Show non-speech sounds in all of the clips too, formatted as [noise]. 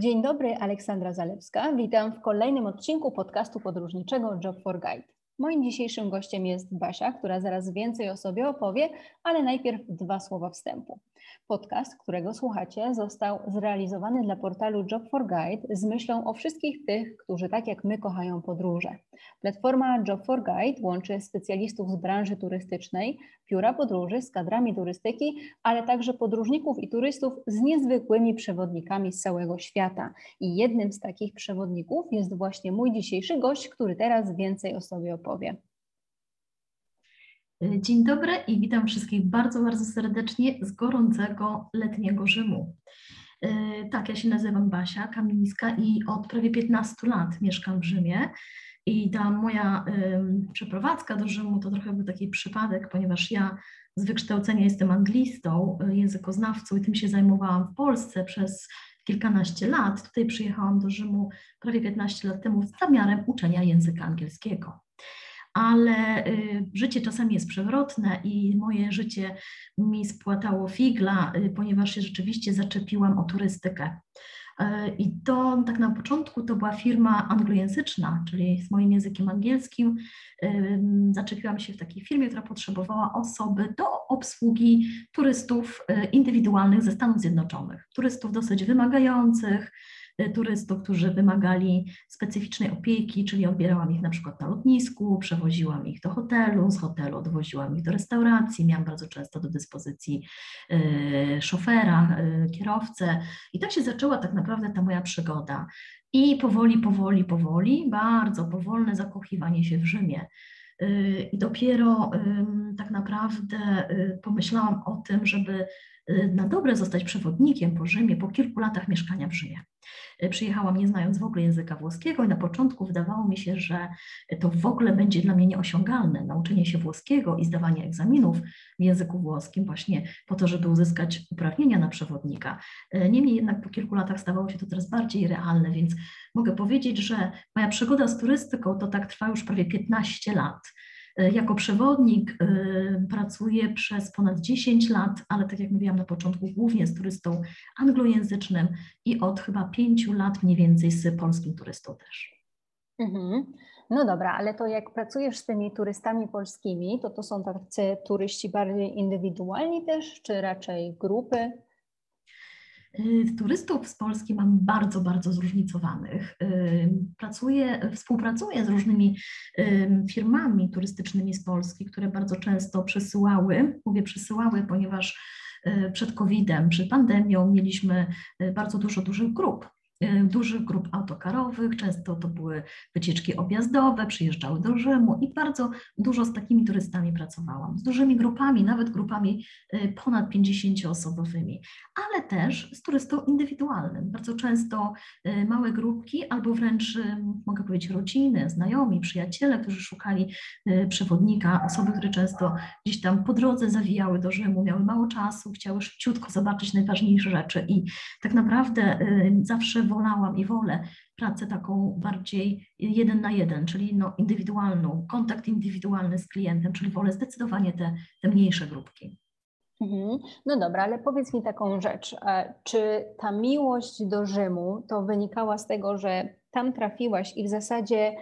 Dzień dobry, Aleksandra Zalewska. Witam w kolejnym odcinku podcastu podróżniczego Job for Guide. Moim dzisiejszym gościem jest Basia, która zaraz więcej o sobie opowie, ale najpierw dwa słowa wstępu. Podcast, którego słuchacie, został zrealizowany dla portalu Job for Guide z myślą o wszystkich tych, którzy tak jak my kochają podróże. Platforma Job for Guide łączy specjalistów z branży turystycznej, biura podróży z kadrami turystyki, ale także podróżników i turystów z niezwykłymi przewodnikami z całego świata. I jednym z takich przewodników jest właśnie mój dzisiejszy gość, który teraz więcej o sobie opowie. Dzień dobry i witam wszystkich bardzo, bardzo serdecznie z gorącego letniego Rzymu. E, tak, ja się nazywam Basia Kamińska i od prawie 15 lat mieszkam w Rzymie. I ta moja przeprowadzka do Rzymu to trochę był taki przypadek, ponieważ ja z wykształcenia jestem anglistą, e, językoznawcą i tym się zajmowałam w Polsce przez kilkanaście lat. Tutaj przyjechałam do Rzymu prawie 15 lat temu z zamiarem uczenia języka angielskiego ale y, życie czasami jest przewrotne i moje życie mi spłatało figla, y, ponieważ się rzeczywiście zaczepiłam o turystykę. Y, I to tak na początku to była firma anglojęzyczna, czyli z moim językiem angielskim. Zaczepiłam się w takiej firmie, która potrzebowała osoby do obsługi turystów indywidualnych ze Stanów Zjednoczonych, turystów dosyć wymagających, turystów, którzy wymagali specyficznej opieki, czyli odbierałam ich na przykład na lotnisku, przewoziłam ich do hotelu, z hotelu odwoziłam ich do restauracji, miałam bardzo często do dyspozycji y, szofera, y, kierowcę i tak się zaczęła tak naprawdę ta moja przygoda. I powoli, powoli, powoli, bardzo powolne zakochiwanie się w Rzymie. I dopiero tak naprawdę pomyślałam o tym, żeby na dobre zostać przewodnikiem po Rzymie po kilku latach mieszkania w Rzymie. E, przyjechałam nie znając w ogóle języka włoskiego i na początku wydawało mi się, że to w ogóle będzie dla mnie nieosiągalne, nauczenie się włoskiego i zdawanie egzaminów w języku włoskim właśnie po to, żeby uzyskać uprawnienia na przewodnika. E, niemniej jednak po kilku latach stawało się to coraz bardziej realne, więc mogę powiedzieć, że moja przygoda z turystyką to tak trwa już prawie 15 lat. E, jako przewodnik e, pracuję przez ponad 10 lat, ale tak jak mówiłam na początku, głównie z turystą anglojęzycznym i od chyba 5 lat mniej więcej z polskim turystą też. Mhm. No dobra, ale to jak pracujesz z tymi turystami polskimi, to to są tacy turyści bardziej indywidualni też, czy raczej grupy? Y, turystów z Polski mam bardzo, bardzo zróżnicowanych. Y, pracuję, współpracuję z różnymi y, firmami turystycznymi z Polski, które bardzo często przesyłały, mówię przesyłały, ponieważ przed COVID-em, przed pandemią mieliśmy bardzo dużo dużych grup dużych grup autokarowych, często to były wycieczki objazdowe, przyjeżdżały do Rzymu i bardzo dużo z takimi turystami pracowałam, z dużymi grupami, nawet grupami y, ponad 50-osobowymi, ale też z turystą indywidualnym. Bardzo często y, małe grupki albo wręcz, mogę powiedzieć, rodziny, znajomi, przyjaciele, którzy szukali przewodnika, osoby, które często gdzieś tam po drodze zawijały do Rzymu, miały mało czasu, chciały szybciutko zobaczyć najważniejsze rzeczy. I tak naprawdę zawsze wolałam i wolę pracę taką bardziej jeden na jeden, czyli no indywidualną, kontakt indywidualny z klientem, czyli wolę zdecydowanie te, te mniejsze grupki. Mhm. No dobra, ale powiedz mi taką rzecz. E, czy ta miłość do Rzymu to wynikała z tego, że tam trafiłaś i w zasadzie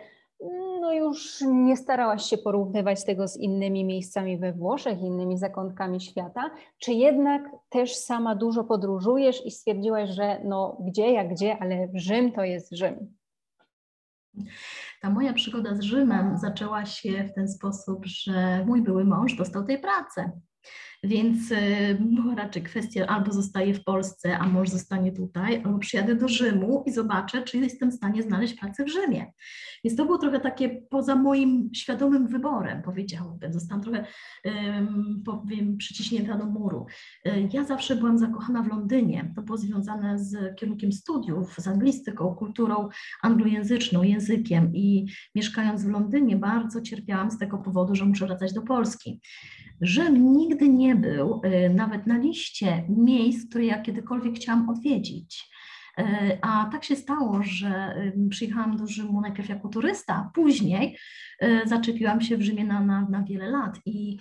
no już nie starałaś się porównywać tego z innymi miejscami we Włoszech, innymi zakątkami świata, czy jednak też sama dużo podróżujesz i stwierdziłaś, że no gdzie jak gdzie, ale Rzym to jest Rzym? Ta moja przygoda z Rzymem zaczęła się w ten sposób, że mój były mąż dostał tej pracy. Więc była raczej kwestia albo zostaję w Polsce, a mąż zostanie tutaj, albo przyjadę do Rzymu i zobaczę, czy jestem w stanie znaleźć pracę w Rzymie. Więc to było trochę takie poza moim świadomym wyborem, powiedziałabym. Zostałam trochę, powiem, przyciśnięta do muru. Y, ja zawsze byłam zakochana w Londynie. To było związane z kierunkiem studiów, z anglistyką, kulturą anglojęzyczną, językiem i mieszkając w Londynie bardzo cierpiałam z tego powodu, że muszę wracać do Polski. Rzym nigdy nie był y, nawet na liście miejsc, które ja kiedykolwiek chciałam odwiedzić. Y, a tak się stało, że przyjechałam do Rzymu najpierw jako turysta, później y, zaczepiłam się w Rzymie na, na, na wiele lat i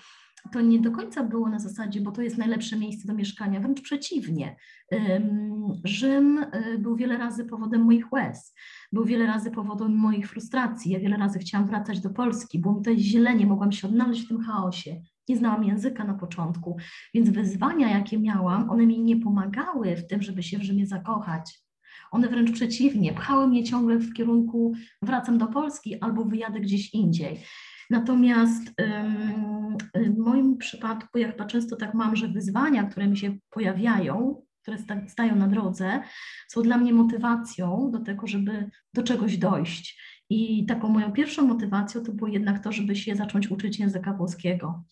to nie do końca było na zasadzie, bo to jest najlepsze miejsce do mieszkania, wręcz przeciwnie. Rzym był wiele razy powodem moich łez, był wiele razy powodem moich frustracji. Ja wiele razy chciałam wracać do Polski, było mi to źle, nie mogłam się odnaleźć w tym chaosie. Nie znałam języka na początku, więc wyzwania, jakie miałam, one mi nie pomagały w tym, żeby się w Rzymie zakochać. One wręcz przeciwnie, pchały mnie ciągle w kierunku wracam do Polski albo wyjadę gdzieś indziej. Natomiast w moim przypadku, ja chyba często tak mam, że wyzwania, które mi się pojawiają, które stają na drodze, są dla mnie motywacją do tego, żeby do czegoś dojść. I taką moją pierwszą motywacją to było jednak to, żeby się zacząć uczyć języka włoskiego.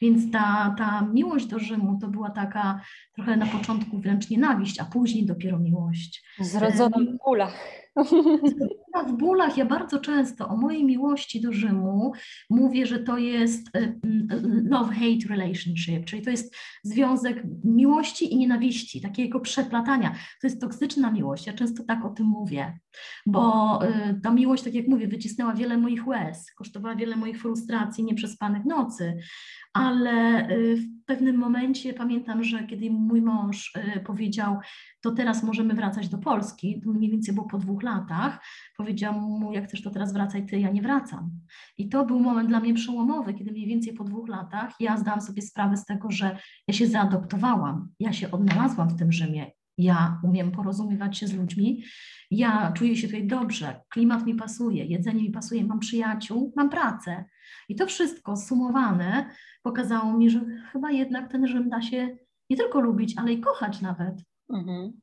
Więc ta, ta miłość do Rzymu to była taka trochę na początku wręcz nienawiść, a później dopiero miłość. Zrodzona w bólach. [laughs] W bólach ja bardzo często o mojej miłości do Rzymu mówię, że to jest e, love-hate relationship, czyli to jest związek miłości i nienawiści, takiego przeplatania. To jest toksyczna miłość. Ja często tak o tym mówię, bo e, ta miłość, tak jak mówię, wycisnęła wiele moich łez, kosztowała wiele moich frustracji, nieprzespanych nocy, ale y, w pewnym momencie pamiętam, że kiedy mój mąż y, powiedział, to teraz możemy wracać do Polski, to mniej więcej było po dwóch latach, powiedział mu, jak chcesz to teraz wracaj ty, ja nie wracam. I to był moment dla mnie przełomowy, kiedy mniej więcej po dwóch latach ja zdałam sobie sprawę z tego, że ja się zaadoptowałam, ja się odnalazłam w tym Rzymie, ja umiem porozumiewać się z ludźmi, ja czuję się tutaj dobrze, klimat mi pasuje, jedzenie mi pasuje, mam przyjaciół, mam pracę. I to wszystko sumowane pokazało mi, że chyba jednak ten Rzym da się nie tylko lubić, ale i kochać nawet. Mhm.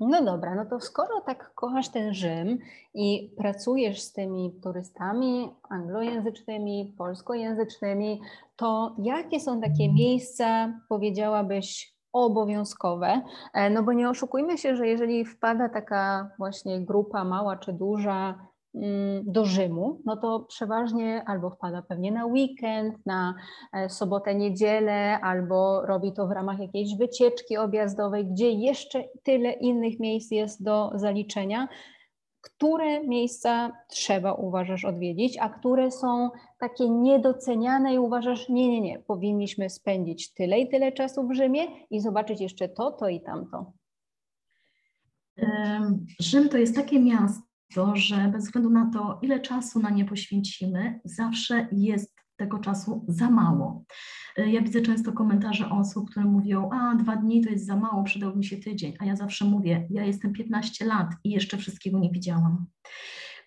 No dobra, no to skoro tak kochasz ten Rzym i pracujesz z tymi turystami anglojęzycznymi, polskojęzycznymi, to jakie są takie miejsca, powiedziałabyś, obowiązkowe? E, no bo nie oszukujmy się, że jeżeli wpada taka właśnie grupa mała czy duża Mm, do Rzymu, no to przeważnie albo wpada pewnie na weekend, na e, sobotę, niedzielę, albo robi to w ramach jakiejś wycieczki objazdowej, gdzie jeszcze tyle innych miejsc jest do zaliczenia. Które miejsca trzeba uważasz odwiedzić, a które są takie niedoceniane i uważasz, nie, nie, nie, powinniśmy spędzić tyle i tyle czasu w Rzymie i zobaczyć jeszcze to, to i tamto? Rzym to jest takie miasto, to, że bez względu na to, ile czasu na nie poświęcimy, zawsze jest tego czasu za mało. Y, ja widzę często komentarze osób, które mówią, a dwa dni to jest za mało, przydałby mi się tydzień, a ja zawsze mówię, ja jestem 15 lat i jeszcze wszystkiego nie widziałam.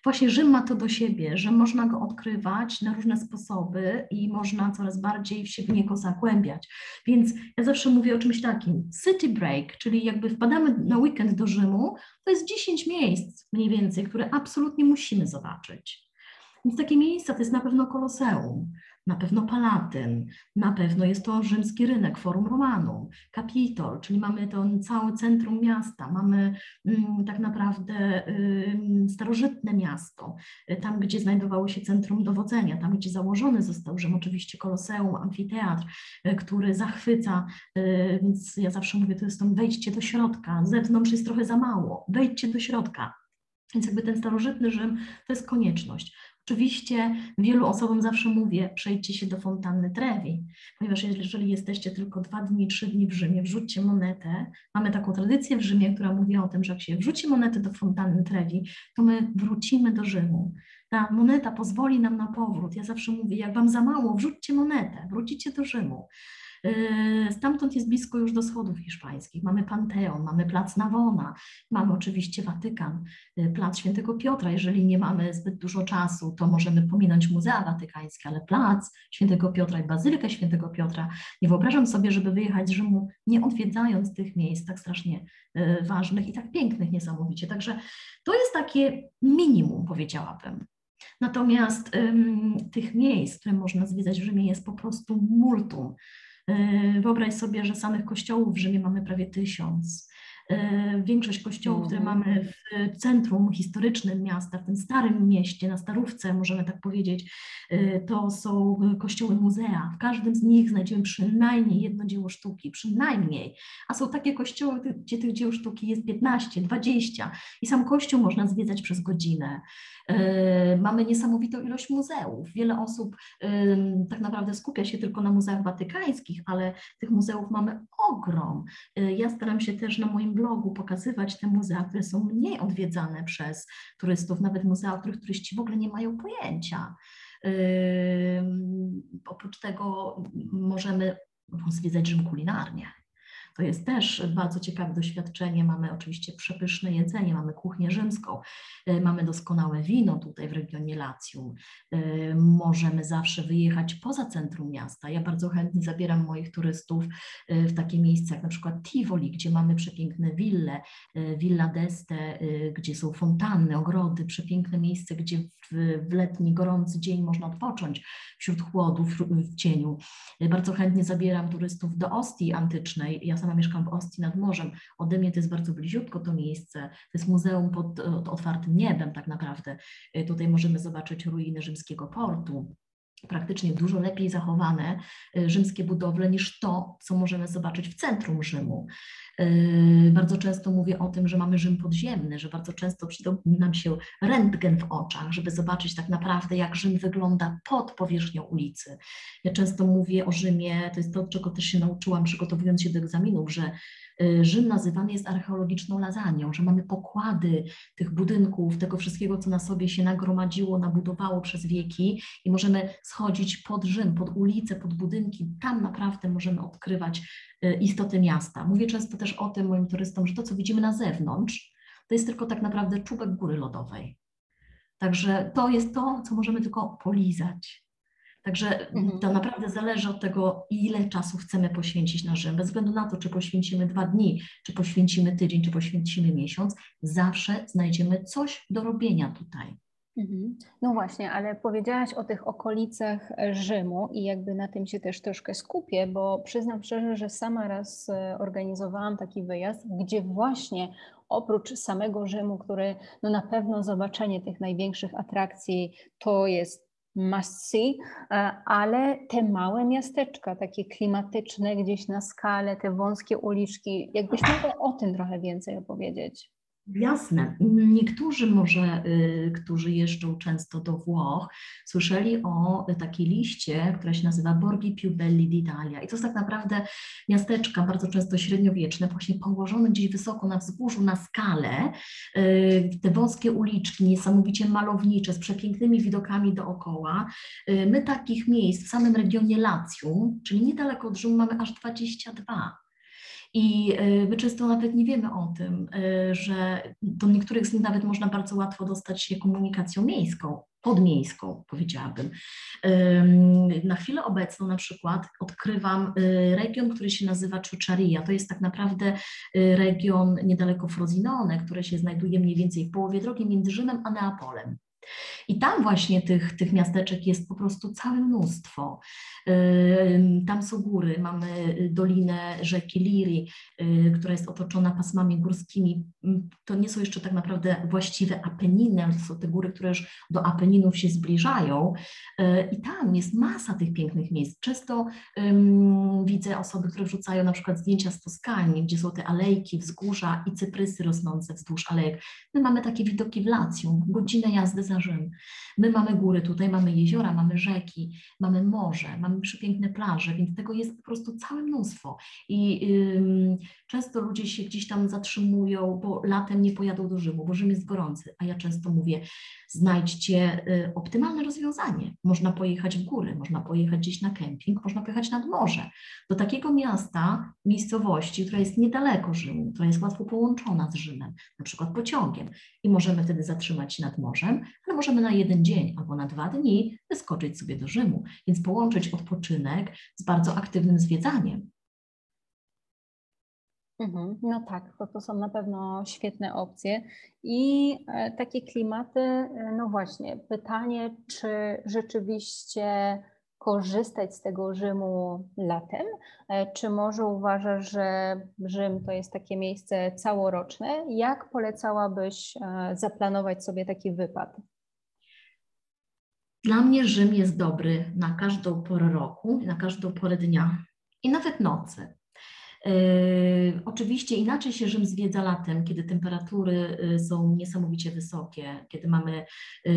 Właśnie Rzym ma to do siebie, że można go odkrywać na różne sposoby i można coraz bardziej się w niego zagłębiać. Więc ja zawsze mówię o czymś takim, city break, czyli jakby wpadamy na weekend do Rzymu, to jest 10 miejsc mniej więcej, które absolutnie musimy zobaczyć. Więc takie miejsca to jest na pewno Koloseum, na pewno Palatyn, na pewno jest to rzymski rynek, Forum Romanum, Kapitol, czyli mamy to całe centrum miasta, mamy mm, tak naprawdę y, starożytne miasto, y, tam gdzie znajdowało się centrum dowodzenia, tam gdzie założony został Rzym, oczywiście Koloseum, amfiteatr, y, który zachwyca, y, więc ja zawsze mówię, to jest to wejdźcie do środka, zewnątrz jest trochę za mało, wejdźcie do środka. Więc jakby ten starożytny Rzym to jest konieczność. Oczywiście wielu osobom zawsze mówię, przejdźcie się do fontanny Trevi, ponieważ jeżeli jesteście tylko dwa dni, trzy dni w Rzymie, wrzućcie monetę. Mamy taką tradycję w Rzymie, która mówi o tym, że jak się wrzuci monetę do fontanny Trevi, to my wrócimy do Rzymu. Ta moneta pozwoli nam na powrót. Ja zawsze mówię, jak wam za mało, wrzućcie monetę, wrócicie do Rzymu. Yy, stamtąd jest blisko już do schodów hiszpańskich. Mamy Panteon, mamy Plac Navona, mamy oczywiście Watykan, yy, Plac Świętego Piotra. Jeżeli nie mamy zbyt dużo czasu, to możemy pominąć Muzea Watykańskie, ale Plac Świętego Piotra i Bazylikę Świętego Piotra. Nie wyobrażam sobie, żeby wyjechać z Rzymu, nie odwiedzając tych miejsc tak strasznie yy, ważnych i tak pięknych niesamowicie. Także to jest takie minimum, powiedziałabym. Natomiast ym, tych miejsc, które można zwiedzać w Rzymie jest po prostu multum. E, wyobraź sobie, że samych kościołów w Rzymie mamy prawie tysiąc. E, większość kościołów, które mhm. mamy w centrum historycznym miasta, w tym starym mieście, na Starówce, możemy tak powiedzieć, e, to są kościoły muzea. W każdym z nich znajdziemy przynajmniej jedno dzieło sztuki, przynajmniej. A są takie kościoły, gdzie tych dzieł sztuki jest 15, 20 i sam kościół można zwiedzać przez godzinę. E, mamy niesamowitą ilość muzeów. Wiele osób tak naprawdę skupia się tylko na muzeach watykańskich, ale tych muzeów mamy ogrom. Ja staram się też na moim blogu pokazywać te muzea, które są mniej odwiedzane przez turystów, nawet muzea, o których turyści w ogóle nie mają pojęcia. Yy, oprócz tego możemy zwiedzać Rzym kulinarnie. To jest też bardzo ciekawe doświadczenie. Mamy oczywiście przepyszne jedzenie, mamy kuchnię rzymską, e, mamy doskonałe wino tutaj w regionie Lacjum. E, możemy zawsze wyjechać poza centrum miasta. Ja bardzo chętnie zabieram moich turystów e, w takie miejsca jak na przykład Tivoli, gdzie mamy przepiękne wille, Villa d'Este, gdzie są fontanny, ogrody, przepiękne miejsce, gdzie w, w letni, gorący dzień można odpocząć wśród chłodów, w cieniu. Bardzo chętnie zabieram turystów do Ostii antycznej. Ja sama mieszkam w Ostii nad morzem. Ode mnie to jest bardzo bliziutko to miejsce. To jest muzeum pod, pod otwartym niebem tak naprawdę. Y, tutaj możemy zobaczyć ruiny rzymskiego portu praktycznie dużo lepiej zachowane y, rzymskie budowle niż to, co możemy zobaczyć w centrum Rzymu. Y, bardzo często mówię o tym, że mamy Rzym podziemny, że bardzo często przydał nam się rentgen w oczach, żeby zobaczyć tak naprawdę, jak Rzym wygląda pod powierzchnią ulicy. Ja często mówię o Rzymie, to jest to, czego też się nauczyłam przygotowując się do egzaminów, że Rzym nazywany jest archeologiczną lasagną, że mamy pokłady tych budynków, tego wszystkiego, co na sobie się nagromadziło, nabudowało przez wieki i możemy schodzić pod Rzym, pod ulice, pod budynki. Tam naprawdę możemy odkrywać Y, istoty miasta. Mówię często też o tym moim turystom, że to, co widzimy na zewnątrz, to jest tylko tak naprawdę czubek góry lodowej. Także to jest to, co możemy tylko polizać. Także mhm. to naprawdę zależy od tego, ile czasu chcemy poświęcić na Rzym. Bez względu na to, czy poświęcimy dwa dni, czy poświęcimy tydzień, czy poświęcimy miesiąc, zawsze znajdziemy coś do robienia tutaj. Mhm. No właśnie, ale powiedziałaś o tych okolicach Rzymu i jakby na tym się też troszkę skupię, bo przyznam szczerze, że sama raz e, organizowałam taki wyjazd, gdzie właśnie oprócz samego Rzymu, który no na pewno zobaczenie tych największych atrakcji to jest see, e, ale te małe miasteczka, takie klimatyczne gdzieś na skalę, te wąskie uliczki, jakbyś mogła o tym trochę więcej opowiedzieć. Jasne. Niektórzy może, y, którzy jeżdżą często do Włoch, słyszeli o takiej liście, która się nazywa Borghi più belli d'Italia. I to jest tak naprawdę miasteczka, bardzo często średniowieczne, właśnie położone gdzieś wysoko na wzgórzu, na skalę. Y, te wąskie uliczki, niesamowicie malownicze, z przepięknymi widokami dookoła. Y, my takich miejsc w samym regionie Lacjum, czyli niedaleko od Rzymu, mamy aż 22. I e, my często nawet nie wiemy o tym, e, że do niektórych z nich nawet można bardzo łatwo dostać się komunikacją miejską, podmiejską, powiedziałabym. Na chwilę obecną na przykład odkrywam e, region, który się nazywa Ciuczaria. To jest tak naprawdę region niedaleko Frosinone, które się znajduje mniej więcej w połowie drogi między Rzymem a Neapolem. I tam właśnie tych, tych miasteczek jest po prostu całe mnóstwo. Tam są góry, mamy dolinę rzeki Liri, y, która jest otoczona pasmami górskimi. To nie są jeszcze tak naprawdę właściwe Apeniny, ale to są te góry, które już do Apeninów się zbliżają. Y, I tam jest masa tych pięknych miejsc. Często um, widzę osoby, które wrzucają na przykład zdjęcia z Toskanii, gdzie są te alejki, wzgórza i cyprysy rosnące wzdłuż alejek. My mamy takie widoki w Lacjum, godzinę jazdy za Rzym. My mamy góry tutaj, mamy jeziora, mamy rzeki, mamy morze, mamy przepiękne plaże, więc tego jest po prostu całe mnóstwo. I często ludzie się gdzieś tam zatrzymują, bo latem nie pojadą do Rzymu, bo Rzym jest gorący, a ja często mówię, znajdźcie y, optymalne rozwiązanie. Można pojechać w góry, można pojechać gdzieś na kemping, można pojechać nad morze. Do takiego miasta, miejscowości, która jest niedaleko Rzymu, która jest łatwo połączona z Rzymem, na przykład pociągiem i możemy wtedy zatrzymać się nad morzem, ale możemy na jeden dzień albo na dwa dni wyskoczyć sobie do Rzymu, więc połączyć odpoczynek z bardzo aktywnym zwiedzaniem. Mhm, no tak, to, to są na pewno świetne opcje. I e, takie klimaty, e, no właśnie, pytanie, czy rzeczywiście korzystać z tego Rzymu latem? E, czy może uważasz, że Rzym to jest takie miejsce całoroczne? Jak polecałabyś zaplanować sobie taki wypad? Dla mnie Rzym jest dobry na każdą porę roku, na każdą porę dnia i nawet nocy. Yy, oczywiście inaczej się Rzym zwiedza latem, kiedy temperatury y, są niesamowicie wysokie, kiedy mamy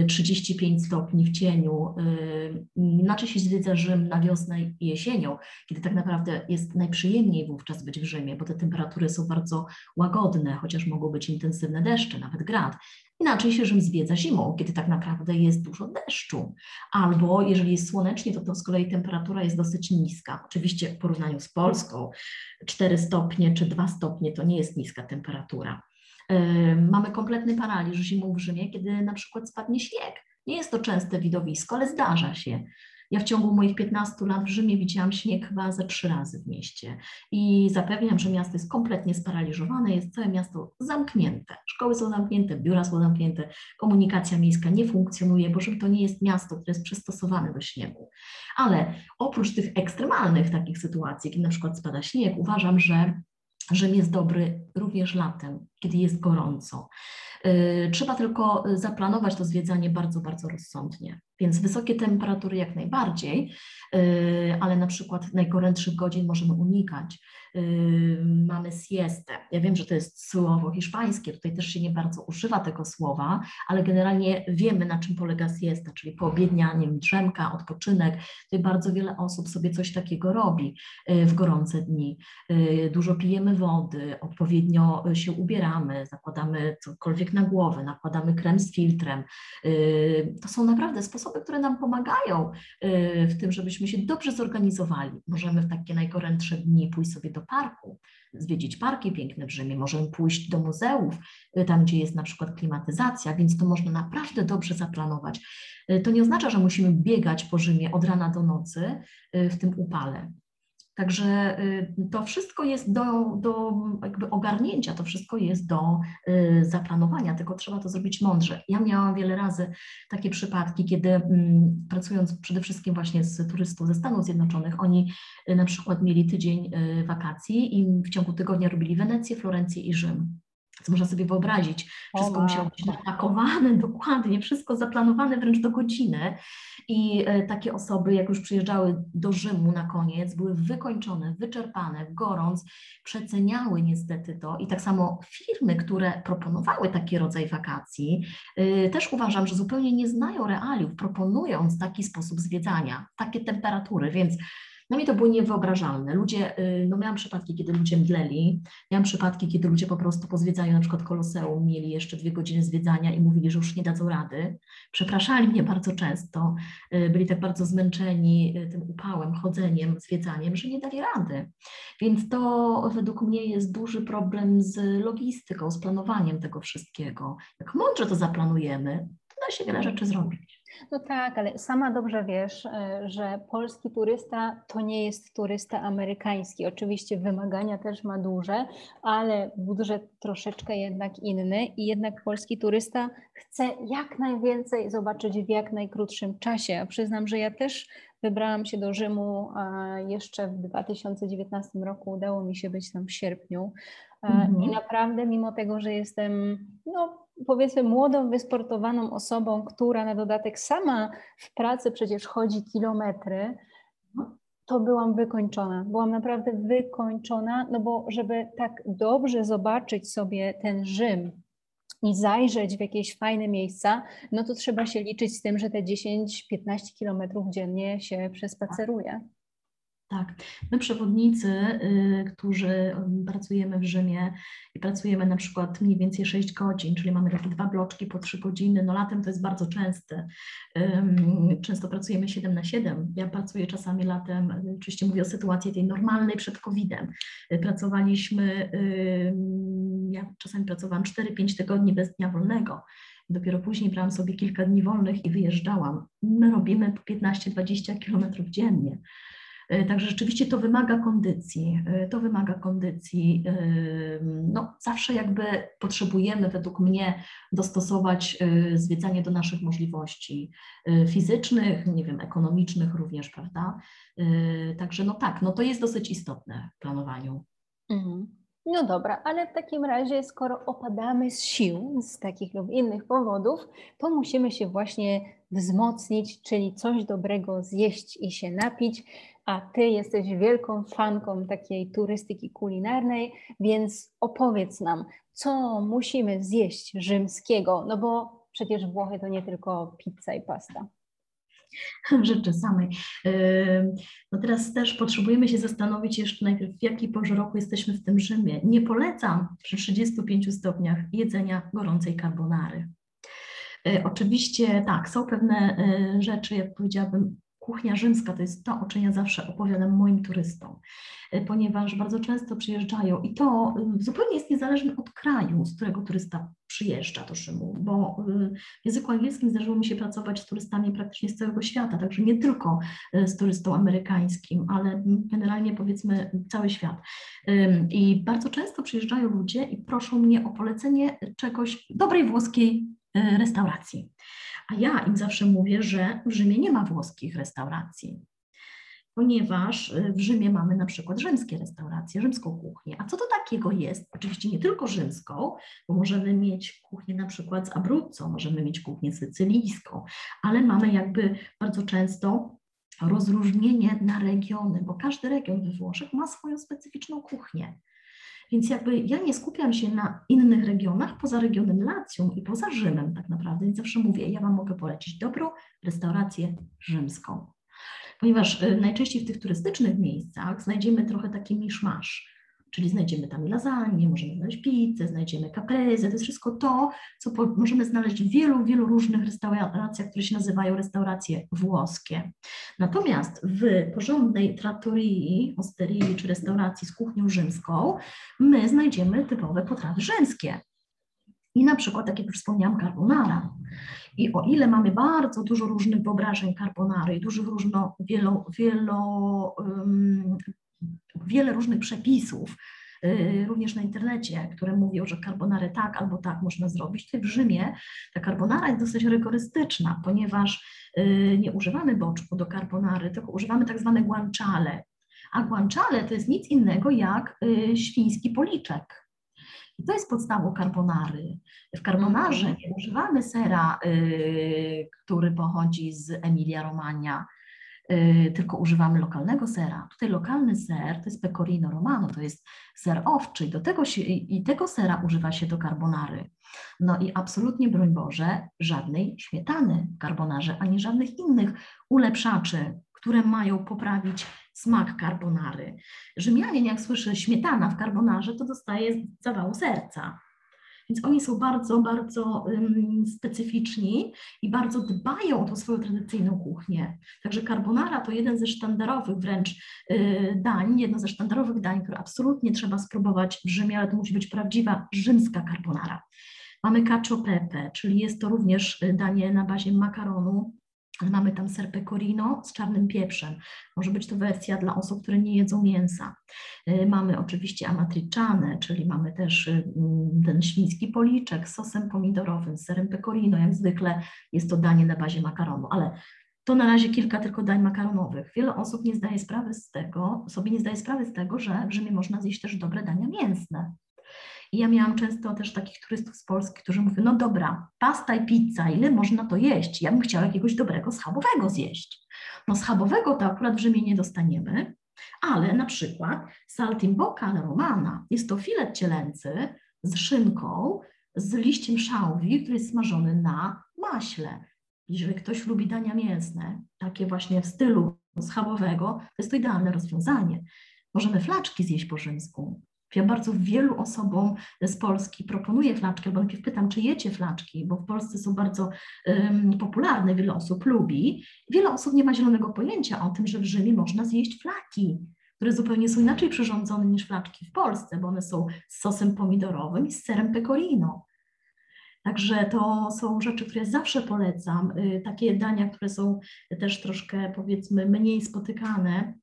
35 y, stopni w cieniu. Yy, inaczej się zwiedza Rzym na wiosnę i jesienią, kiedy tak naprawdę jest najprzyjemniej wówczas być w Rzymie, bo te temperatury są bardzo łagodne, chociaż mogą być intensywne deszcze, nawet grad. Inaczej się Rzym zwiedza zimą, kiedy tak naprawdę jest dużo deszczu. Albo jeżeli jest słonecznie, to, to z kolei temperatura jest dosyć niska. Oczywiście w porównaniu z Polską 4 stopnie czy 2 stopnie to nie jest niska temperatura. Mamy kompletny paraliż zimą w Rzymie, kiedy na przykład spadnie śnieg. Nie jest to częste widowisko, ale zdarza się. Ja w ciągu moich 15 lat w Rzymie widziałam śnieg chyba ze trzy razy w mieście i zapewniam, że miasto jest kompletnie sparaliżowane, jest całe miasto zamknięte. Szkoły są zamknięte, biura są zamknięte, komunikacja miejska nie funkcjonuje, bo Rzym to nie jest miasto, które jest przystosowane do śniegu. Ale oprócz tych ekstremalnych takich sytuacji, kiedy na przykład spada śnieg, uważam, że Rzym jest dobry również latem, kiedy jest gorąco. Y, trzeba tylko zaplanować to zwiedzanie bardzo, bardzo rozsądnie. Więc wysokie temperatury jak najbardziej, y, ale na przykład najgorętszych godzin możemy unikać. Y, mamy siestę. Ja wiem, że to jest słowo hiszpańskie, tutaj też się nie bardzo używa tego słowa, ale generalnie wiemy, na czym polega siesta, czyli poobiednianie, drzemka, odpoczynek. Tutaj bardzo wiele osób sobie coś takiego robi y, w gorące dni. Dużo pijemy wody, odpowiednio się ubieramy, zakładamy cokolwiek na głowę, nakładamy krem z filtrem. To są naprawdę sposoby, osoby, które nam pomagają y, w tym, żebyśmy się dobrze zorganizowali. Możemy w takie najgorętsze dni pójść sobie do parku, zwiedzić parki piękne w Rzymie, możemy pójść do muzeów, y, tam gdzie jest na przykład klimatyzacja, więc to można naprawdę dobrze zaplanować. Y, to nie oznacza, że musimy biegać po Rzymie od rana do nocy w tym upale. Także y, to wszystko jest do, do jakby ogarnięcia, to wszystko jest do y, zaplanowania, tylko trzeba to zrobić mądrze. Ja miałam wiele razy takie przypadki, kiedy mm, pracując przede wszystkim właśnie z turystów ze Stanów Zjednoczonych, oni y, na przykład mieli tydzień wakacji i w ciągu tygodnia robili Wenecję, Florencję i Rzym. Więc można sobie wyobrazić, wszystko musiało być napakowane [laughs] dokładnie, wszystko zaplanowane wręcz do godziny. I e, takie osoby, jak już przyjeżdżały do Rzymu na koniec, były wykończone, wyczerpane, gorąc, przeceniały niestety to. I tak samo firmy, które proponowały taki rodzaj wakacji, e, też uważam, że zupełnie nie znają realiów, proponując taki sposób zwiedzania, takie temperatury. Więc no mi to było niewyobrażalne. Ludzie, y, no miałam przypadki, kiedy ludzie mdleli, miałam przypadki, kiedy ludzie po prostu po zwiedzaniu na przykład Koloseum mieli jeszcze dwie godziny zwiedzania i mówili, że już nie dadzą rady. Przepraszali mnie bardzo często, y, byli tak bardzo zmęczeni y, tym upałem, chodzeniem, zwiedzaniem, że nie dali rady. Więc to według mnie jest duży problem z logistyką, z planowaniem tego wszystkiego. Jak mądrze to zaplanujemy, to da się wiele rzeczy zrobić. No tak, ale sama dobrze wiesz, e, że polski turysta to nie jest turysta amerykański. Oczywiście wymagania też ma duże, ale budżet troszeczkę jednak inny i jednak polski turysta chce jak najwięcej zobaczyć w jak najkrótszym czasie. A przyznam, że ja też wybrałam się do Rzymu jeszcze w 2019 roku. Udało mi się być tam w sierpniu. E, mhm. I naprawdę, mimo tego, że jestem no, powiedzmy młodą, wysportowaną osobą, która na dodatek sama w pracy przecież chodzi kilometry, to byłam wykończona. Byłam naprawdę wykończona, no bo żeby tak dobrze zobaczyć sobie ten Rzym i zajrzeć w jakieś fajne miejsca, no to trzeba się liczyć z tym, że te 10-15 kilometrów dziennie się przespaceruje. Tak, my przewodnicy, y, którzy pracujemy w Rzymie i pracujemy na przykład mniej więcej 6 godzin, czyli mamy takie dwa bloczki po 3 godziny, no latem to jest bardzo częste. Często pracujemy 7 na 7. Ja pracuję czasami latem, oczywiście mówię o sytuacji tej normalnej przed COVID-em. Pracowaliśmy, ja czasami pracowałam 4-5 tygodni bez dnia wolnego. Dopiero później brałam sobie kilka dni wolnych i wyjeżdżałam. My robimy po 15-20 kilometrów dziennie. E, także rzeczywiście to wymaga kondycji. E, to wymaga kondycji. E, no, zawsze jakby potrzebujemy, według mnie, dostosować zwiedzanie do naszych możliwości fizycznych, nie wiem, ekonomicznych również, prawda? Także no tak, no to jest dosyć istotne w planowaniu. Mhm. No dobra, ale w takim razie, skoro opadamy z sił z takich lub innych powodów, to musimy się właśnie wzmocnić, czyli coś dobrego zjeść i się napić. A ty jesteś wielką fanką takiej turystyki kulinarnej, więc opowiedz nam, co musimy zjeść rzymskiego, no bo przecież Włochy to nie tylko pizza i pasta [laughs] rzeczy samej. No teraz też potrzebujemy się zastanowić jeszcze najpierw, w jakiej porze roku jesteśmy w tym Rzymie. Nie polecam przy 35 stopniach jedzenia gorącej carbonary. E, oczywiście tak, są pewne e, rzeczy, jak powiedziałabym, kuchnia rzymska to jest to, o czym ja zawsze opowiadam moim turystom, e, ponieważ bardzo często przyjeżdżają i to zupełnie jest niezależne od kraju, z którego turysta przyjeżdża do Rzymu, bo w języku angielskim zdarzyło mi się pracować z turystami praktycznie z całego świata, także nie tylko z turystą amerykańskim, ale generalnie powiedzmy cały świat. I bardzo często przyjeżdżają ludzie i proszą mnie o polecenie czegoś dobrej włoskiej restauracji. A ja im zawsze mówię, że w Rzymie nie ma włoskich restauracji, ponieważ e, w Rzymie mamy na przykład rzymskie restauracje, rzymską kuchnię. A co to takiego jest? Oczywiście nie tylko rzymską, bo możemy mieć kuchnię na przykład z Abruzzo, możemy mieć kuchnię sycylijską, ale mamy jakby bardzo często rozróżnienie na regiony, bo każdy region we Włoszech ma swoją specyficzną kuchnię. Więc jakby ja nie skupiam się na innych regionach poza regionem Lacją i poza Rzymem tak naprawdę, więc zawsze mówię, ja Wam mogę polecić dobrą restaurację rzymską. Ponieważ y, najczęściej w tych turystycznych miejscach znajdziemy trochę taki miszmasz czyli znajdziemy tam lasagne, możemy znaleźć pizzę, znajdziemy caprese, to jest wszystko to, co po, możemy znaleźć w wielu, wielu różnych restauracjach, które się nazywają restauracje włoskie. Natomiast w porządnej trattorii, osterii czy restauracji z kuchnią rzymską my znajdziemy typowe potrawy rzymskie. I na przykład, tak jak już wspomniałam, carbonara. I o ile mamy bardzo dużo różnych wyobrażeń carbonary dużych różno, wielo, wielo um, wiele różnych przepisów, y, również na internecie, które mówią, że carbonarę tak albo tak można zrobić. Tutaj w Rzymie ta carbonara jest dosyć rygorystyczna, ponieważ y, nie używamy boczku do carbonary, tylko używamy tak zwane guanciale. A guanciale to jest nic innego jak y, świński policzek. I to jest podstawą carbonary. W carbonarze nie używamy sera, który pochodzi z Emilia Romagna, tylko używamy lokalnego sera. Tutaj lokalny ser to jest pecorino romano, to jest ser owczy i, do tego się, i tego sera używa się do carbonary. No i absolutnie, broń Boże, żadnej śmietany w carbonarze, ani żadnych innych ulepszaczy, które mają poprawić smak carbonary. Rzymianin, jak słyszy śmietana w carbonarze, to dostaje zawału serca. Więc oni są bardzo, bardzo um, specyficzni i bardzo dbają o tą swoją tradycyjną kuchnię. Także carbonara to jeden ze sztandarowych wręcz y, dań, jedno ze sztandarowych dań, które absolutnie trzeba spróbować w Rzymie, ale to musi być prawdziwa rzymska carbonara. Mamy cacio pepe, czyli jest to również y, danie na bazie makaronu mamy tam ser pecorino z czarnym pieprzem. Może być to wersja dla osób, które nie jedzą mięsa. Y, mamy oczywiście amatriciane, czyli mamy też y, mm, ten świński policzek z sosem pomidorowym, z serem pecorino. Jak zwykle jest to danie na bazie makaronu, ale to na razie kilka tylko dań makaronowych. Wiele osób nie zdaje sprawy z tego, sobie nie zdaje sprawy z tego, że w Rzymie można zjeść też dobre dania mięsne. I ja miałam często też takich turystów z Polski, którzy mówią, no dobra, pasta i pizza, ile można to jeść? Ja bym chciała jakiegoś dobrego schabowego zjeść. No schabowego to akurat w Rzymie nie dostaniemy, ale na przykład saltimbocca romana, jest to filet cielęcy z szynką, z liściem szałwi, który jest smażony na maśle. Jeżeli ktoś lubi dania mięsne, takie właśnie w stylu schabowego, to jest to idealne rozwiązanie. Możemy flaczki zjeść po rzymsku. Ja bardzo wielu osobom z Polski proponuję flaczki, albo najpierw pytam, czy jecie flaczki, bo w Polsce są bardzo um, popularne, wiele osób lubi. Wiele osób nie ma zielonego pojęcia o tym, że w Rzymie można zjeść flaki, które zupełnie są inaczej przyrządzone niż flaczki w Polsce, bo one są z sosem pomidorowym i z serem pecorino. Także to są rzeczy, które zawsze polecam. Y, takie dania, które są też troszkę powiedzmy mniej spotykane,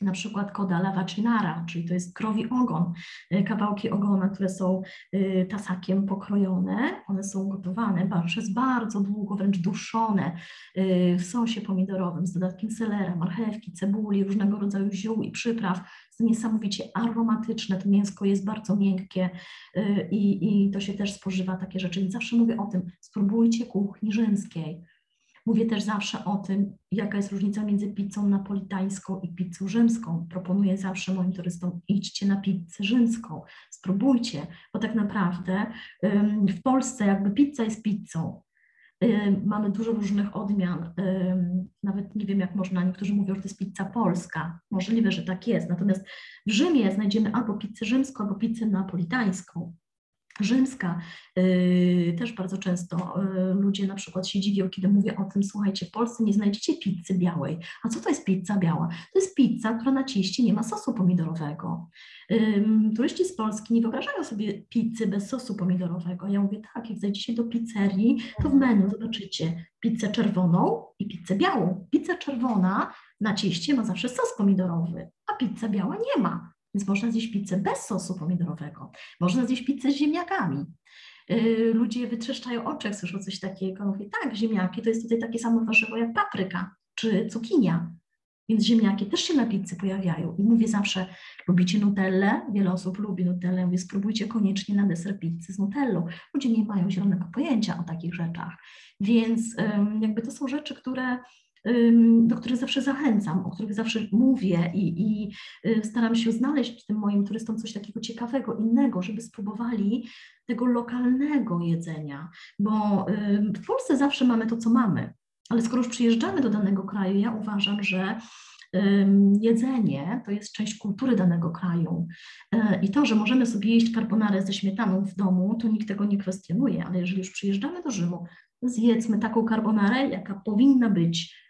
na przykład koda vaccinara, czyli to jest krowi ogon, y, kawałki ogona, które są y, tasakiem pokrojone, one są gotowane przez bardzo długo, wręcz duszone y, w sosie pomidorowym z dodatkiem selera, marchewki, cebuli, różnego rodzaju ziół i przypraw. Jest niesamowicie aromatyczne, to mięsko jest bardzo miękkie i, i to się też spożywa takie rzeczy. Więc zawsze mówię o tym, spróbujcie kuchni rzymskiej Mówię też zawsze o tym, jaka jest różnica między pizzą napolitańską i pizzą rzymską. Proponuję zawsze moim turystom, idźcie na pizzę rzymską, spróbujcie, bo tak naprawdę w Polsce jakby pizza jest pizzą. Mamy dużo różnych odmian, nawet nie wiem jak można, niektórzy mówią, że to jest pizza polska, możliwe, że tak jest, natomiast w Rzymie znajdziemy albo pizzę rzymską, albo pizzę napolitańską rzymska. Y, też bardzo często y, ludzie na przykład się dziwią, kiedy mówię o tym, słuchajcie, w Polsce nie znajdziecie pizzy białej. A co to jest pizza biała? To jest pizza, która na cieście nie ma sosu pomidorowego. Turyści z Polski nie wyobrażają sobie pizzy bez sosu pomidorowego. Ja mówię tak, jak zajdziecie do pizzerii, to w menu zobaczycie pizzę czerwoną i pizzę białą. Pizza czerwona na cieście ma zawsze sos pomidorowy, a pizza biała nie ma. Więc można zjeść pizzę bez sosu pomidorowego, można zjeść pizzę z ziemniakami. Yy, ludzie wytrzeszczają oczy, jak słyszą coś takiego. Mówię, tak, ziemniaki to jest tutaj takie samo warzywo jak papryka czy cukinia. Więc ziemniaki też się na pizzy pojawiają. I mówię zawsze, lubicie nutellę? Wiele osób lubi nutellę. Mówię, spróbujcie koniecznie na deser pizzy z nutellą. Ludzie nie mają zielonego pojęcia o takich rzeczach. Więc jakby to są rzeczy, które do których zawsze zachęcam, o których zawsze mówię i, i y, staram się znaleźć tym moim turystom coś takiego ciekawego, innego, żeby spróbowali tego lokalnego jedzenia, bo w Polsce zawsze mamy to, co mamy, ale skoro już przyjeżdżamy do danego kraju, ja uważam, że jedzenie to jest część kultury danego kraju. E, I to, że możemy sobie jeść carbonarę ze śmietaną w domu, to nikt tego nie kwestionuje, ale jeżeli już przyjeżdżamy do Rzymu, zjedzmy taką carbonarę, jaka powinna być Y,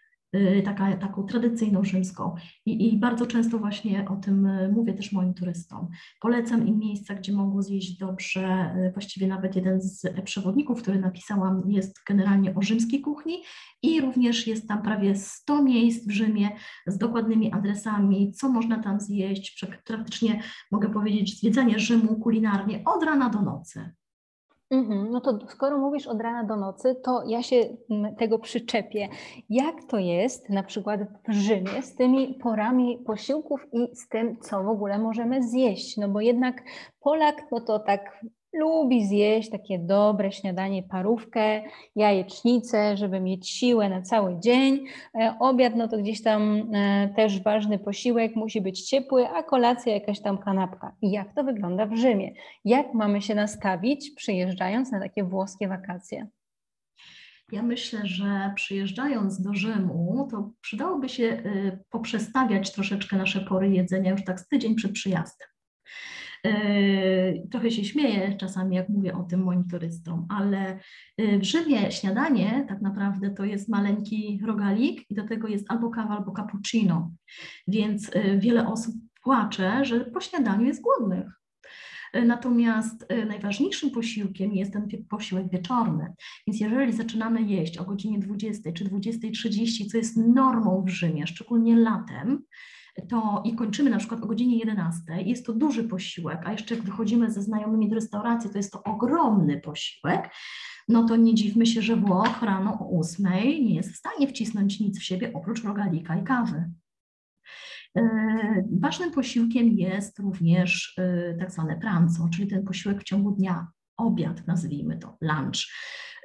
taka, taką tradycyjną rzymską. I, I, bardzo często właśnie o tym y, mówię też moim turystom. Polecam im miejsca, gdzie mogą zjeść dobrze. Y, właściwie nawet jeden z przewodników, który napisałam, jest generalnie o rzymskiej kuchni i również jest tam prawie 100 miejsc w Rzymie z dokładnymi adresami, co można tam zjeść. Praktycznie mogę powiedzieć, zwiedzanie Rzymu kulinarnie od rana do nocy. Mhm, no to skoro mówisz od rana do nocy, to ja się mm, tego przyczepię. Jak to jest na przykład w Rzymie z tymi porami posiłków i z tym, co w ogóle możemy zjeść? No bo jednak Polak, no to tak lubi zjeść takie dobre śniadanie, parówkę, jajecznicę, żeby mieć siłę na cały dzień. E, obiad, no to gdzieś tam e, też ważny posiłek, musi być ciepły, a kolacja jakaś tam kanapka. I jak to wygląda w Rzymie? Jak mamy się nastawić, przyjeżdżając na takie włoskie wakacje? Ja myślę, że przyjeżdżając do Rzymu, to przydałoby się y, poprzestawiać troszeczkę nasze pory jedzenia już tak z tydzień przed przyjazdem. Yy, trochę się śmieję czasami, jak mówię o tym moim turystom, ale yy, w Rzymie śniadanie tak naprawdę to jest maleńki rogalik i do tego jest albo kawa, albo cappuccino. Więc yy, wiele osób płacze, że po śniadaniu jest głodnych. Natomiast najważniejszym posiłkiem jest ten posiłek wieczorny. Więc jeżeli zaczynamy jeść o godzinie 20 czy 20.30, co jest normą w Rzymie, szczególnie latem, to i kończymy na przykład o godzinie 11, jest to duży posiłek, a jeszcze jak wychodzimy ze znajomymi do restauracji, to jest to ogromny posiłek, no to nie dziwmy się, że Włoch rano o 8 nie jest w stanie wcisnąć nic w siebie oprócz rogalika i kawy. E, ważnym posiłkiem jest również e, tak zwane pranzo, czyli ten posiłek w ciągu dnia, obiad nazwijmy to, lunch.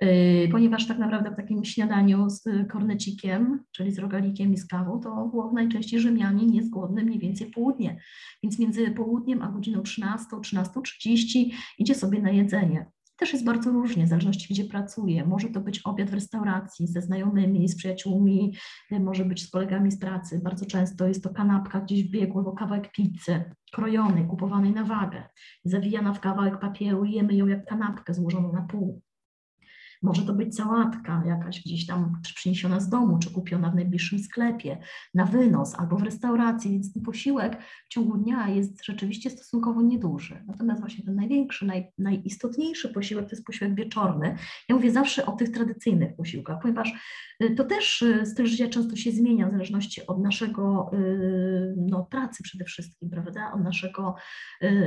Yy, ponieważ tak naprawdę w takim śniadaniu z kornecikiem, czyli z rogalikiem i z kawą, to Włoch najczęściej Rzymianin jest głodny mniej więcej południe. Więc między południem a godziną 13, 13.30 idzie sobie na jedzenie. Też jest bardzo różnie, w zależności gdzie pracuje. Może to być obiad w restauracji ze znajomymi, z przyjaciółmi, yy, może być z kolegami z pracy. Bardzo często jest to kanapka gdzieś w biegu albo kawałek pizzy krojonej, kupowanej na wagę, zawijana w kawałek papieru i jemy ją jak kanapkę złożoną na pół. Może to być sałatka jakaś gdzieś tam przyniesiona z domu, czy kupiona w najbliższym sklepie na wynos albo w restauracji, więc ten posiłek w ciągu dnia jest rzeczywiście stosunkowo nieduży. Natomiast właśnie ten największy, naj, najistotniejszy posiłek to jest posiłek wieczorny. Ja mówię zawsze o tych tradycyjnych posiłkach, ponieważ y, to też y, styl życia często się zmienia w zależności od naszego y, no, pracy przede wszystkim, prawda, od naszego,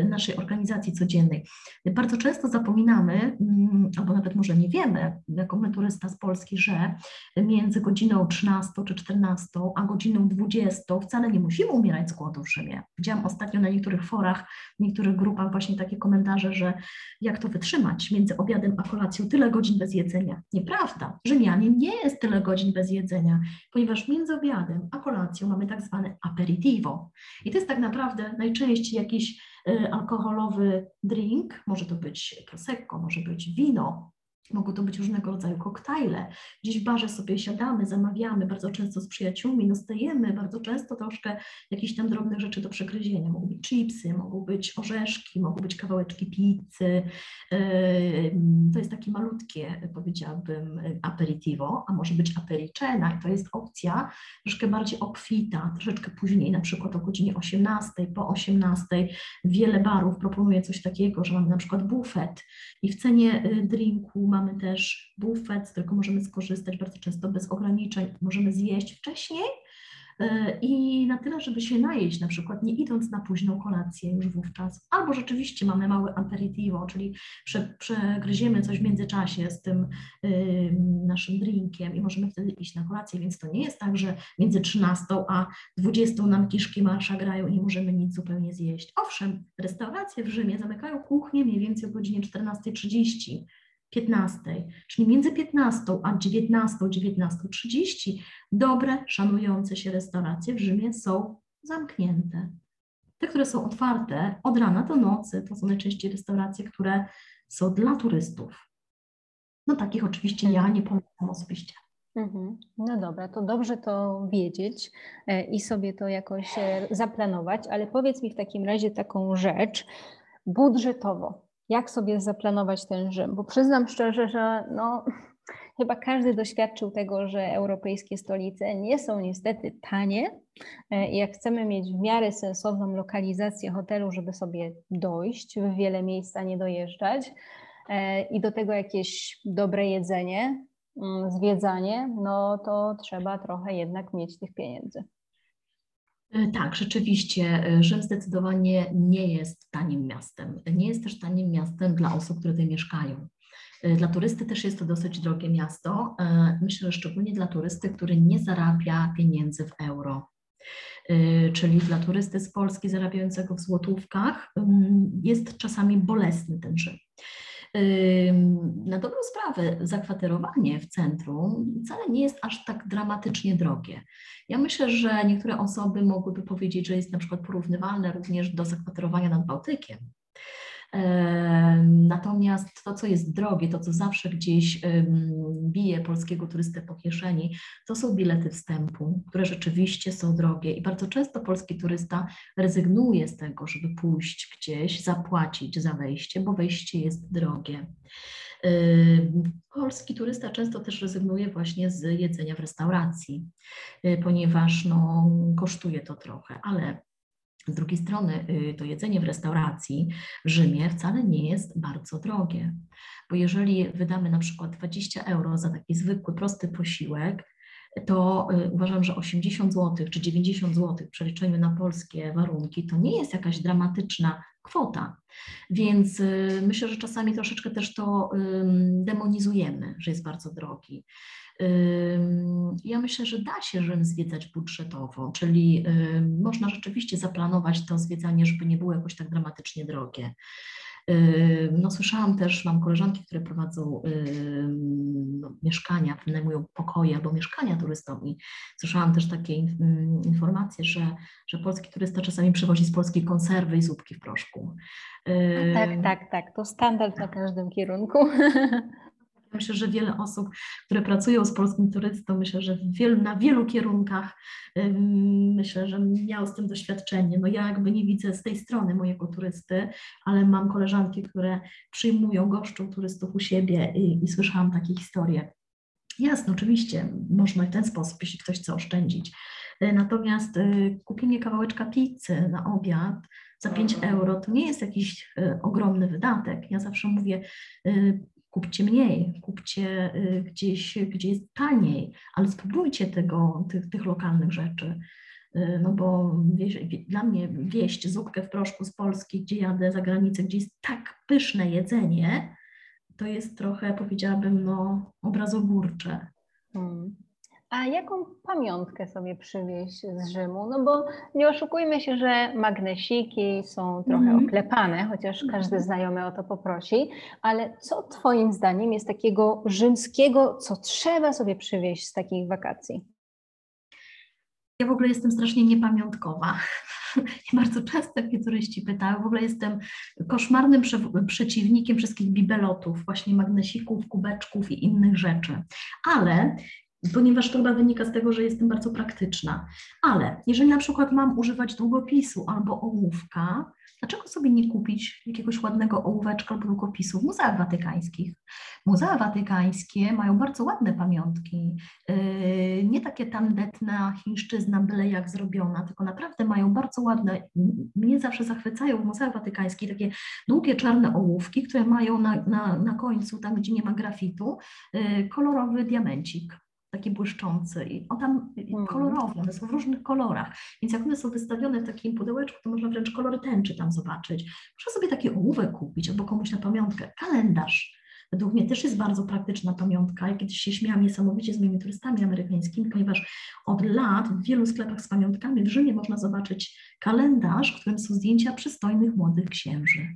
naszej organizacji codziennej. Bardzo często zapominamy, mm, albo nawet może nie wiemy, jako my turysta z Polski, że między godziną 13 czy 14, a godziną 20 wcale nie musimy umierać z głodu w Rzymie. Widziałam ostatnio na niektórych forach, w niektórych grupach właśnie takie komentarze, że jak to wytrzymać między obiadem a kolacją tyle godzin bez jedzenia. Nieprawda. Rzymianie nie jest tyle godzin bez jedzenia, ponieważ między obiadem a kolacją mamy tak zwane aperitivo. I to jest tak naprawdę najczęściej jakiś y, alkoholowy drink, może to być prosecco, może być wino, Mogą to być różnego rodzaju koktajle. Gdzieś w barze sobie siadamy, zamawiamy, bardzo często z przyjaciółmi, dostajemy bardzo często troszkę jakichś tam drobnych rzeczy do przegryzienia. Mogą być chipsy, mogą być orzeszki, mogą być kawałeczki pizzy. To jest takie malutkie, powiedziałabym, aperitivo, a może być apericena i to jest opcja troszkę bardziej obfita, troszeczkę później, na przykład o godzinie 18, po 18. Wiele barów proponuje coś takiego, że mamy na przykład bufet i w cenie y, drinku mamy mamy też bufet, z którego możemy skorzystać bardzo często bez ograniczeń. Możemy zjeść wcześniej e, i na tyle, żeby się najeść, na przykład nie idąc na późną kolację już wówczas. Albo rzeczywiście mamy mały aperitivo, czyli prze, przegryziemy coś w międzyczasie z tym y, naszym drinkiem i możemy wtedy iść na kolację, więc to nie jest tak, że między 13 a 20 nam kiszki marsza grają i nie możemy nic zupełnie zjeść. Owszem, restauracje w Rzymie zamykają kuchnię mniej więcej o godzinie 14.30, 15, czyli między 15 a 19, 19.30 dobre, szanujące się restauracje w Rzymie są zamknięte. Te, które są otwarte od rana do nocy, to są najczęściej restauracje, które są dla turystów. No takich oczywiście ja nie polecam osobiście. Mhm. No dobra, to dobrze to wiedzieć e, i sobie to jakoś e, zaplanować, ale powiedz mi w takim razie taką rzecz budżetowo jak sobie zaplanować ten Rzym, bo przyznam szczerze, że no, [laughs] chyba każdy doświadczył tego, że europejskie stolice nie są niestety tanie e, i jak chcemy mieć w miarę sensowną lokalizację hotelu, żeby sobie dojść, w wiele miejsca nie dojeżdżać e, i do tego jakieś dobre jedzenie, mm, zwiedzanie, no to trzeba trochę jednak mieć tych pieniędzy. E, tak, rzeczywiście e, Rzym zdecydowanie nie jest tanim miastem. Nie jest też tanim miastem dla osób, które tutaj mieszkają. E, dla turysty też jest to dosyć drogie miasto. Myślę, że szczególnie dla turysty, który nie zarabia pieniędzy w euro. Czyli dla turysty z Polski zarabiającego w złotówkach jest czasami bolesny ten Rzym. Na dobrą sprawę, zakwaterowanie w centrum wcale nie jest aż tak dramatycznie drogie. Ja myślę, że niektóre osoby mogłyby powiedzieć, że jest na przykład porównywalne również do zakwaterowania nad Bałtykiem. Natomiast to, co jest drogie, to, co zawsze gdzieś bije polskiego turystę po kieszeni, to są bilety wstępu, które rzeczywiście są drogie i bardzo często polski turysta rezygnuje z tego, żeby pójść gdzieś, zapłacić za wejście, bo wejście jest drogie. Polski turysta często też rezygnuje właśnie z jedzenia w restauracji, y, ponieważ no, kosztuje to trochę, ale z drugiej strony y, to jedzenie w restauracji w Rzymie wcale nie jest bardzo drogie, bo jeżeli wydamy na przykład 20 euro za taki zwykły, prosty posiłek, to y, uważam, że 80 zł czy 90 zł w przeliczeniu na polskie warunki to nie jest jakaś dramatyczna kwota. Więc y, myślę, że czasami troszeczkę też to demonizujemy, że jest bardzo drogi. Ja myślę, że da się Rzym zwiedzać budżetowo, czyli można rzeczywiście zaplanować to zwiedzanie, żeby nie było jakoś tak dramatycznie drogie. No, słyszałam też, mam koleżanki, które prowadzą no, mieszkania, wynajmują pokoje albo mieszkania turystom i słyszałam też takie informacje, że, że polski turysta czasami przywozi z Polski konserwy i zupki w proszku. tak, tak, tak, to standard na każdym kierunku. [laughs] Myślę, że wiele osób, które pracują z polskim turystą, myślę, że wielu, na wielu kierunkach myślę, że miał z tym doświadczenie. No ja jakby nie widzę z tej strony mojego turysty, ale mam koleżanki, które przyjmują, goszczą turystów u siebie i, i słyszałam takie historie. Jasne, oczywiście, można w ten sposób, jeśli ktoś chce oszczędzić. E, natomiast e, kupienie kawałeczka pizzy na obiad za 5 euro to nie jest jakiś e, ogromny wydatek. Ja zawsze mówię, kupcie mniej, kupcie gdzieś, gdzie jest taniej, ale spróbujcie tego, tych, tych lokalnych rzeczy. No bo wieś, dla mnie wieść zupkę w proszku z Polski, gdzie jadę za granicę, gdzie jest tak pyszne jedzenie, to jest trochę, powiedziałabym, no, obrazoburcze. Hmm. A jaką pamiątkę sobie przywieźć z Rzymu? No bo nie oszukujmy się, że magnesiki są trochę mm. oklepane, chociaż każdy mhm. znajomy o to poprosi, ale co Twoim zdaniem jest takiego rzymskiego, co trzeba sobie przywieźć z takich wakacji? Ja w ogóle jestem strasznie niepamiątkowa. [laughs] Bardzo często mnie turyści pytają, w ogóle jestem koszmarnym prze przeciwnikiem wszystkich bibelotów, właśnie magnesików, kubeczków i innych rzeczy. Ale ponieważ to chyba wynika z tego, że jestem bardzo praktyczna. Ale jeżeli na przykład mam używać długopisu albo ołówka, dlaczego sobie nie kupić jakiegoś ładnego ołóweczka albo długopisu w muzeach watykańskich? Muzea watykańskie mają bardzo ładne pamiątki, yy, nie takie tandetna chińszczyzna, byle jak zrobiona, tylko naprawdę mają bardzo ładne, mnie zawsze zachwycają w muzeach watykańskich takie długie czarne ołówki, które mają na, na, na końcu, tam gdzie nie ma grafitu, yy, kolorowy diamencik taki błyszczący i on tam mm. kolorowe, one są w różnych kolorach, więc jak one są wystawione w takim pudełeczku, to można wręcz kolory tęczy tam zobaczyć. Można sobie taki ołówek kupić albo komuś na pamiątkę, kalendarz. Według mnie też jest bardzo praktyczna pamiątka. Ja kiedyś się śmiałam niesamowicie z moimi turystami amerykańskimi, ponieważ od lat w wielu sklepach z pamiątkami w Rzymie można zobaczyć kalendarz, w którym są zdjęcia przystojnych młodych księży.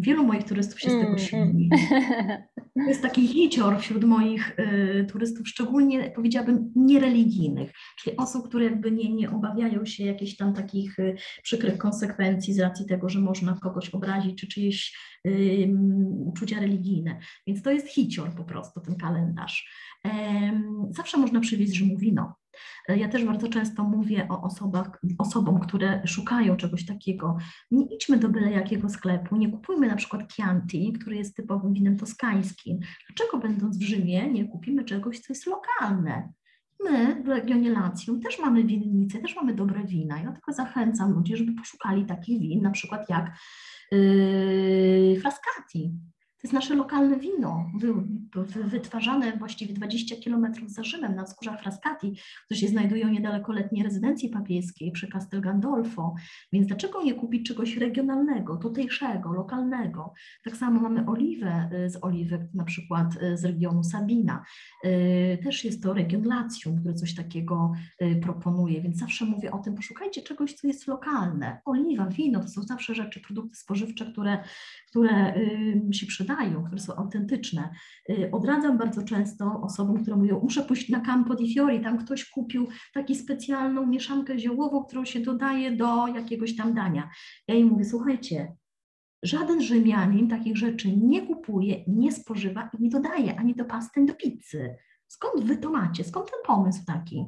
Wielu moich turystów się z tego mm, śmieje. To jest taki hicior wśród moich y, turystów, szczególnie powiedziałabym niereligijnych, czyli osób, które jakby nie, nie obawiają się jakichś tam takich y, przykrych konsekwencji z racji tego, że można kogoś obrazić, czy czyjeś y, uczucia religijne. Więc to jest hicior po prostu, ten kalendarz. Zawsze można przywieźć Rzymu wino. Ja też bardzo często mówię o osobach, osobom, które szukają czegoś takiego. Nie idźmy do byle jakiego sklepu, nie kupujmy na przykład Chianti, który jest typowym winem toskańskim. Dlaczego będąc w Rzymie nie kupimy czegoś, co jest lokalne? My w regionie Lacjum też mamy winnice, też mamy dobre wina. Ja tylko zachęcam ludzi, żeby poszukali takich win, na przykład jak yy, Frascati. To jest nasze lokalne wino, wytwarzane właściwie 20 kilometrów za Rzymem na wzgórzach Frascati, które się znajdują niedaleko letniej rezydencji papieskiej przy Castel Gandolfo. Więc dlaczego nie kupić czegoś regionalnego, tutejszego, lokalnego? Tak samo mamy oliwę y, z oliwek, na przykład y, z regionu Sabina. Y, też jest to region Latium, który coś takiego proponuje, więc zawsze mówię o tym, poszukajcie czegoś, co jest lokalne. Oliwa, wino to są zawsze rzeczy, produkty spożywcze, które, które się przydają sprzedają, które są autentyczne. Y, odradzam bardzo często osobom, które mówią, muszę pójść na Campo di Fiori, tam ktoś kupił taką specjalną mieszankę ziołową, którą się dodaje do jakiegoś tam dania. Ja im mówię, słuchajcie, żaden Rzymianin takich rzeczy nie kupuje, nie spożywa i nie dodaje ani do pasty, ani do pizzy. Skąd wy to macie? Skąd ten pomysł taki?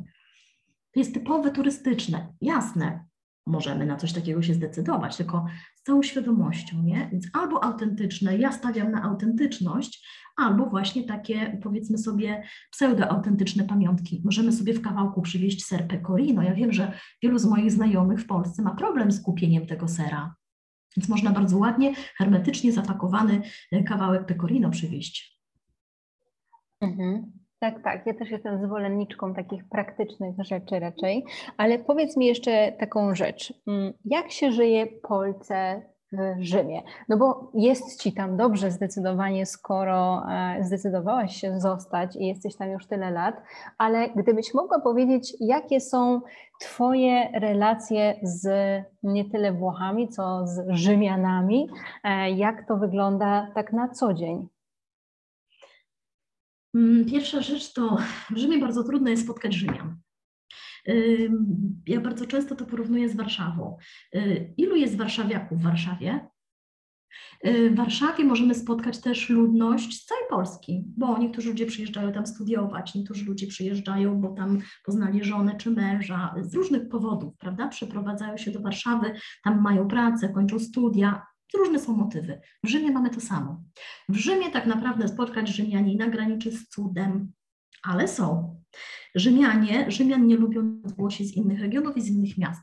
To jest typowe turystyczne. Jasne, możemy na coś takiego się zdecydować, tylko z całą świadomością, nie? Więc albo autentyczne, ja stawiam na autentyczność, albo właśnie takie, powiedzmy sobie, pseudoautentyczne pamiątki. Możemy sobie w kawałku przywieźć ser pecorino. Ja wiem, że wielu z moich znajomych w Polsce ma problem z kupieniem tego sera, więc można bardzo ładnie, hermetycznie zapakowany e, kawałek pecorino przywieźć. Mhm. Tak, tak. Ja też jestem zwolenniczką takich praktycznych rzeczy raczej, ale powiedz mi jeszcze taką rzecz. Mm, jak się żyje Polce w Rzymie? No bo jest ci tam dobrze zdecydowanie, skoro e, zdecydowałaś się zostać i jesteś tam już tyle lat, ale gdybyś mogła powiedzieć, jakie są Twoje relacje z nie tyle Włochami, co z Rzymianami, e, jak to wygląda tak na co dzień? Mm, pierwsza rzecz to w Rzymie bardzo trudno jest spotkać Rzymian. Ja bardzo często to porównuję z Warszawą. Y, ilu jest warszawiaków w Warszawie? Y, w Warszawie możemy spotkać też ludność z całej Polski, bo niektórzy ludzie przyjeżdżają tam studiować, niektórzy ludzie przyjeżdżają, bo tam poznali żonę czy męża, z różnych powodów, prawda? Przeprowadzają się do Warszawy, tam mają pracę, kończą studia, różne są motywy. W Rzymie mamy to samo. W Rzymie tak naprawdę spotkać Rzymianie na graniczy z cudem, ale są. Rzymianie, Rzymian nie lubią głosi z innych regionów i z innych miast.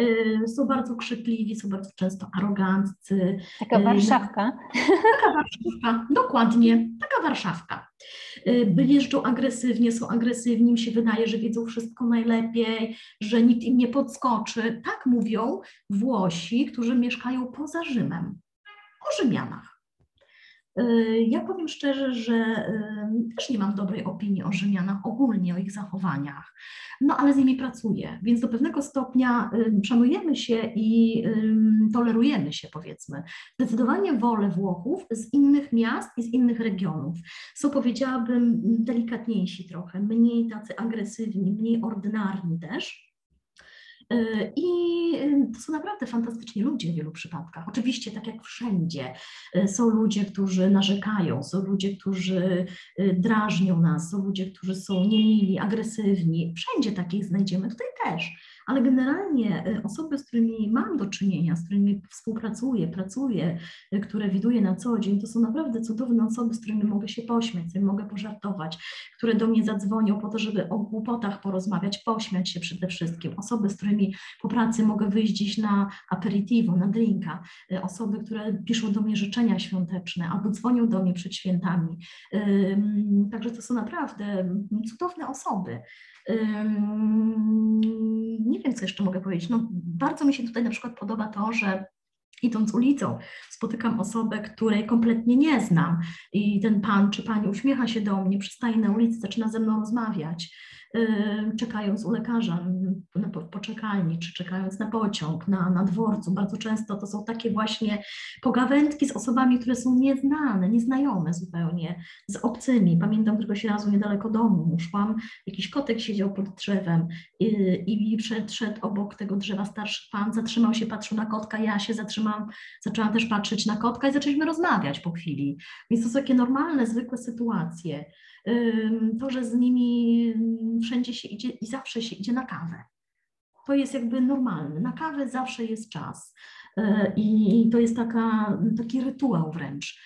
Y, są bardzo krzykliwi, są bardzo często aroganccy. Taka y, warszawka. Taka warszawka, dokładnie, taka warszawka. Y, jeżdżą agresywnie, są agresywni, im się wydaje, że wiedzą wszystko najlepiej, że nikt im nie podskoczy. Tak mówią Włosi, którzy mieszkają poza Rzymem, o Rzymianach. Y, ja powiem szczerze, że y, też nie mam dobrej opinii o Rzymianach ogólnie, o ich zachowaniach, no ale z nimi pracuję, więc do pewnego stopnia szanujemy się i tolerujemy się, powiedzmy. Zdecydowanie wolę Włochów z innych miast i z innych regionów. Są, powiedziałabym, delikatniejsi trochę, mniej tacy agresywni, mniej ordynarni też. E, I e, to są naprawdę fantastyczni ludzie w wielu przypadkach. Oczywiście, tak jak wszędzie, e, są ludzie, którzy narzekają, są ludzie, którzy drażnią nas, są ludzie, którzy są niemili, agresywni. Wszędzie takich znajdziemy, tutaj też ale generalnie y, osoby, z którymi mam do czynienia, z którymi współpracuję, pracuję, y, które widuję na co dzień, to są naprawdę cudowne osoby, z którymi mogę się pośmiać, z którymi mogę pożartować, które do mnie zadzwonią po to, żeby o głupotach porozmawiać, pośmiać się przede wszystkim. Osoby, z którymi po pracy mogę wyjść dziś na aperitivo, na drinka. Y, osoby, które piszą do mnie życzenia świąteczne albo dzwonią do mnie przed świętami. Także to są naprawdę cudowne osoby nie wiem, co jeszcze mogę powiedzieć. No, bardzo mi się tutaj na przykład podoba to, że idąc ulicą, spotykam osobę, której kompletnie nie znam i ten pan czy pani uśmiecha się do mnie, przystaje na ulicy, zaczyna ze mną rozmawiać czekając u lekarza na poczekalni, czy czekając na pociąg, na, na dworcu. Bardzo często to są takie właśnie pogawędki z osobami, które są nieznane, nieznajome zupełnie, z obcymi. Pamiętam któregoś razu niedaleko domu szłam, jakiś kotek siedział pod drzewem i, i szedł obok tego drzewa starszy pan, zatrzymał się, patrzył na kotka, ja się zatrzymałam, zaczęłam też patrzeć na kotka i zaczęliśmy rozmawiać po chwili. Więc to są takie normalne, zwykłe sytuacje to, że z nimi wszędzie się idzie i zawsze się idzie na kawę. To jest jakby normalne. Na kawę zawsze jest czas. E, I to jest taka, taki rytuał wręcz.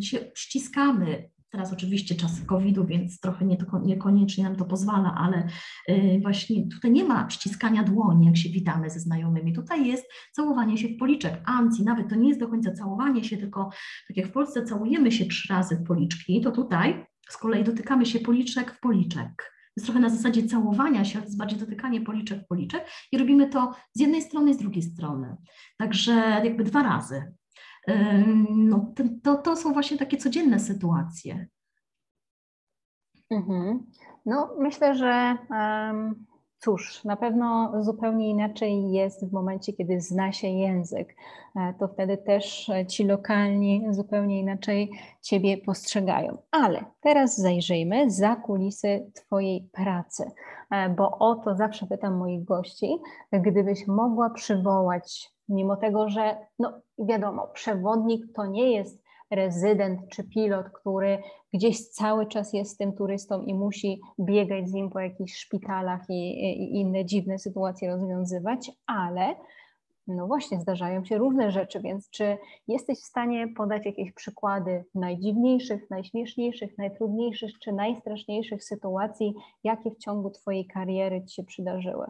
Się ściskamy, Teraz oczywiście czas COVID-u, więc trochę nie, niekoniecznie nam to pozwala, ale y, właśnie tutaj nie ma ściskania dłoni, jak się witamy ze znajomymi. Tutaj jest całowanie się w policzek. Anci, nawet to nie jest do końca całowanie się, tylko tak jak w Polsce całujemy się trzy razy w policzki, to tutaj z kolei dotykamy się policzek w policzek. Jest trochę na zasadzie całowania się, ale jest bardziej dotykanie policzek w policzek i robimy to z jednej strony i z drugiej strony. Także jakby dwa razy no, to, to są właśnie takie codzienne sytuacje. Mhm. No, myślę, że um, cóż, na pewno zupełnie inaczej jest w momencie, kiedy zna się język. E, to wtedy też ci lokalni zupełnie inaczej Ciebie postrzegają. Ale teraz zajrzyjmy za kulisy Twojej pracy, e, bo o to zawsze pytam moich gości. Gdybyś mogła przywołać mimo tego, że no wiadomo, przewodnik to nie jest rezydent czy pilot, który gdzieś cały czas jest tym turystą i musi biegać z nim po jakichś szpitalach i, i inne dziwne sytuacje rozwiązywać, ale no właśnie zdarzają się różne rzeczy, więc czy jesteś w stanie podać jakieś przykłady najdziwniejszych, najśmieszniejszych, najtrudniejszych czy najstraszniejszych sytuacji, jakie w ciągu Twojej kariery Ci się przydarzyły?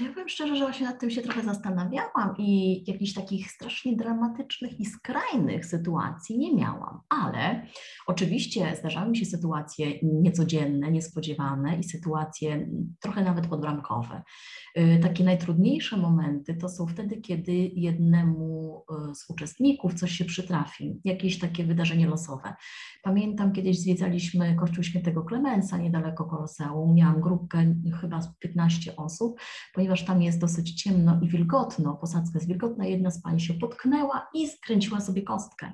Ja powiem szczerze, że właśnie nad tym się trochę zastanawiałam i jakichś takich strasznie dramatycznych i skrajnych sytuacji nie miałam, ale oczywiście zdarzały mi się sytuacje niecodzienne, niespodziewane i sytuacje trochę nawet podbramkowe. Yy, takie najtrudniejsze momenty to są wtedy, kiedy jednemu yy, z uczestników coś się przytrafi, jakieś takie wydarzenie losowe. Pamiętam, kiedyś zwiedzaliśmy Kościół Świętego Klemensa niedaleko Koloseum, miałam grupkę chyba 15 osób, ponieważ tam jest dosyć ciemno i wilgotno, posadzka jest wilgotna, jedna z pań się potknęła i skręciła sobie kostkę.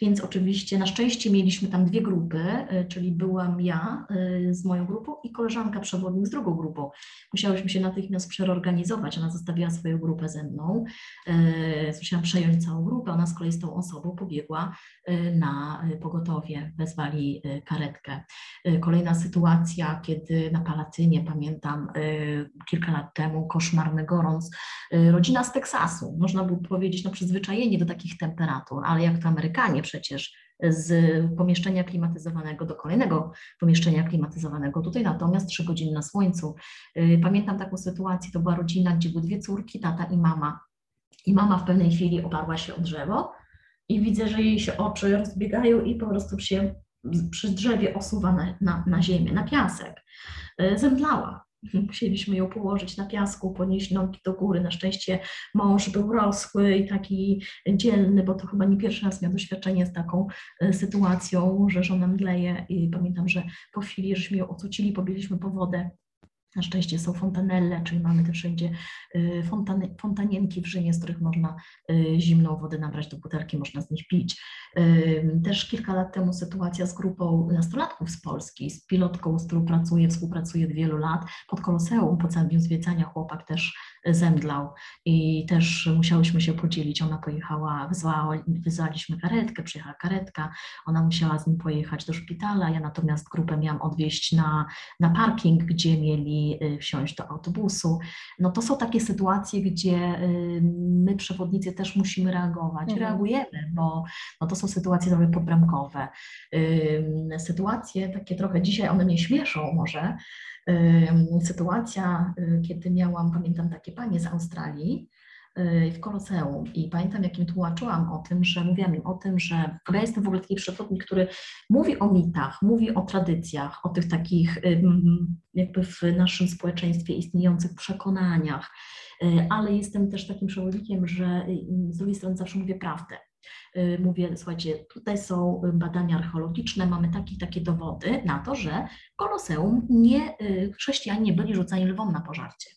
Więc oczywiście na szczęście mieliśmy tam dwie grupy, czyli byłam ja z moją grupą i koleżanka przewodnik z drugą grupą. Musiałyśmy się natychmiast przeorganizować, ona zostawiła swoją grupę ze mną, musiałam przejąć całą grupę, ona z kolei z tą osobą pobiegła na pogotowie, wezwali karetkę. Kolejna sytuacja, kiedy na Palatynie, pamiętam kilka lat temu, koszmarny gorąc, rodzina z Teksasu, można by powiedzieć, no przyzwyczajenie do takich temperatur, ale jak to Amerykanie przecież z pomieszczenia klimatyzowanego do kolejnego pomieszczenia klimatyzowanego. Tutaj natomiast trzy godziny na słońcu. Y, pamiętam taką sytuację, to była rodzina, gdzie były dwie córki, tata i mama. I mama w pewnej chwili oparła się o drzewo i widzę, że jej się oczy rozbiegają i po prostu się przy drzewie osuwa na, na, na ziemię, na piasek. Y, zemdlała. Musieliśmy ją położyć na piasku, ponieść nogi do góry. Na szczęście mąż był rosły i taki dzielny, bo to chyba nie pierwszy raz miał doświadczenie z taką e, sytuacją, że żona mdleje. I pamiętam, że po chwili, żeśmy ją ocucili, pobiegliśmy po wodę na szczęście są fontanelle, czyli mamy też wszędzie y, fontany, fontanienki w Rzymie, z których można y, zimną wodę nabrać do butelki, można z nich pić. Y, też kilka lat temu sytuacja z grupą nastolatków z Polski, z pilotką, z którą pracuję, współpracuję od wielu lat, pod Koloseum, po całym dniu zwiedzania chłopak też zemdlał i też musiałyśmy się podzielić. Ona pojechała, wyzwała, wyzwaliśmy karetkę, przyjechała karetka, ona musiała z nim pojechać do szpitala, ja natomiast grupę miałam odwieźć na, na parking, gdzie mieli y, wsiąść do autobusu. No to są takie sytuacje, gdzie y, my przewodnicy też musimy reagować. Mhm. Reagujemy, bo no to są sytuacje trochę podbramkowe. Sytuacje takie trochę dzisiaj one mnie śmieszą może, sytuacja, y, kiedy miałam, pamiętam takie panie z Australii, y, w Koloseum i pamiętam, jak im tłumaczyłam o tym, że mówiłam im o tym, że ja jestem w ogóle taki przewodnik, który mówi o mitach, mówi o tradycjach, o tych takich jakby w naszym społeczeństwie istniejących przekonaniach, y, ale jestem też takim przewodnikiem, że z drugiej strony zawsze mówię prawdę. Y, mówię, słuchajcie, tutaj są badania archeologiczne, mamy takie takie dowody na to, że Koloseum nie, y, chrześcijanie nie byli rzucani lwom na pożarcie.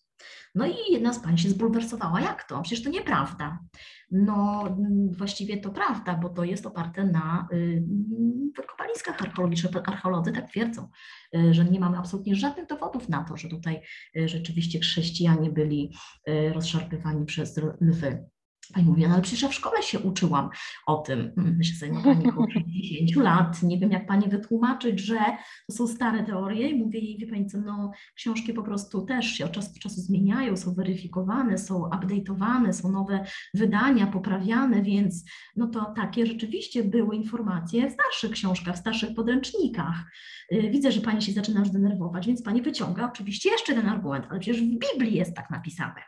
No i jedna z pań się zbulwersowała, jak to? Przecież to nieprawda. No właściwie to prawda, bo to jest oparte na y, wykopaliskach archeologicznych. Archeolodzy tak twierdzą, że nie mamy absolutnie żadnych dowodów na to, że tutaj rzeczywiście chrześcijanie byli rozszarpywani przez lwy. Pani mówi, no ale przecież ja w szkole się uczyłam o tym. No Pani uczy 10 lat, nie wiem jak Pani wytłumaczyć, że to są stare teorie i mówię jej, wie Pani co, no książki po prostu też się od czasu do czasu zmieniają, są weryfikowane, są update'owane, są nowe wydania, poprawiane, więc no to takie rzeczywiście były informacje w starszych książkach, w starszych podręcznikach. Y, widzę, że Pani się zaczyna już denerwować, więc Pani wyciąga oczywiście jeszcze ten argument, ale przecież w Biblii jest tak napisane.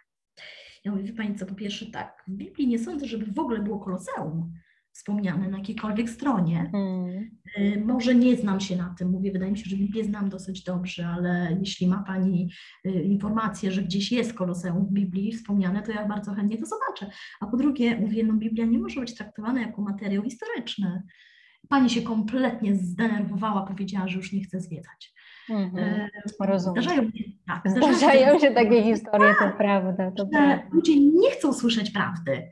Ja mówię, wie Pani co, po pierwsze tak, w Biblii nie sądzę, żeby w ogóle było koloseum wspomniane na jakiejkolwiek stronie. Hmm. Może nie znam się na tym, mówię, wydaje mi się, że Biblię znam dosyć dobrze, ale jeśli ma Pani y, informację, że gdzieś jest koloseum w Biblii wspomniane, to ja bardzo chętnie to zobaczę. A po drugie, mówię, no Biblia nie może być traktowana jako materiał historyczny. Pani się kompletnie zdenerwowała, powiedziała, że już nie chce zwiedzać. Mhm, rozumiem. Zdarzają, się, tak, zdarzają, zdarzają się takie historie, to prawda. To prawda. Ludzie nie chcą słyszeć prawdy.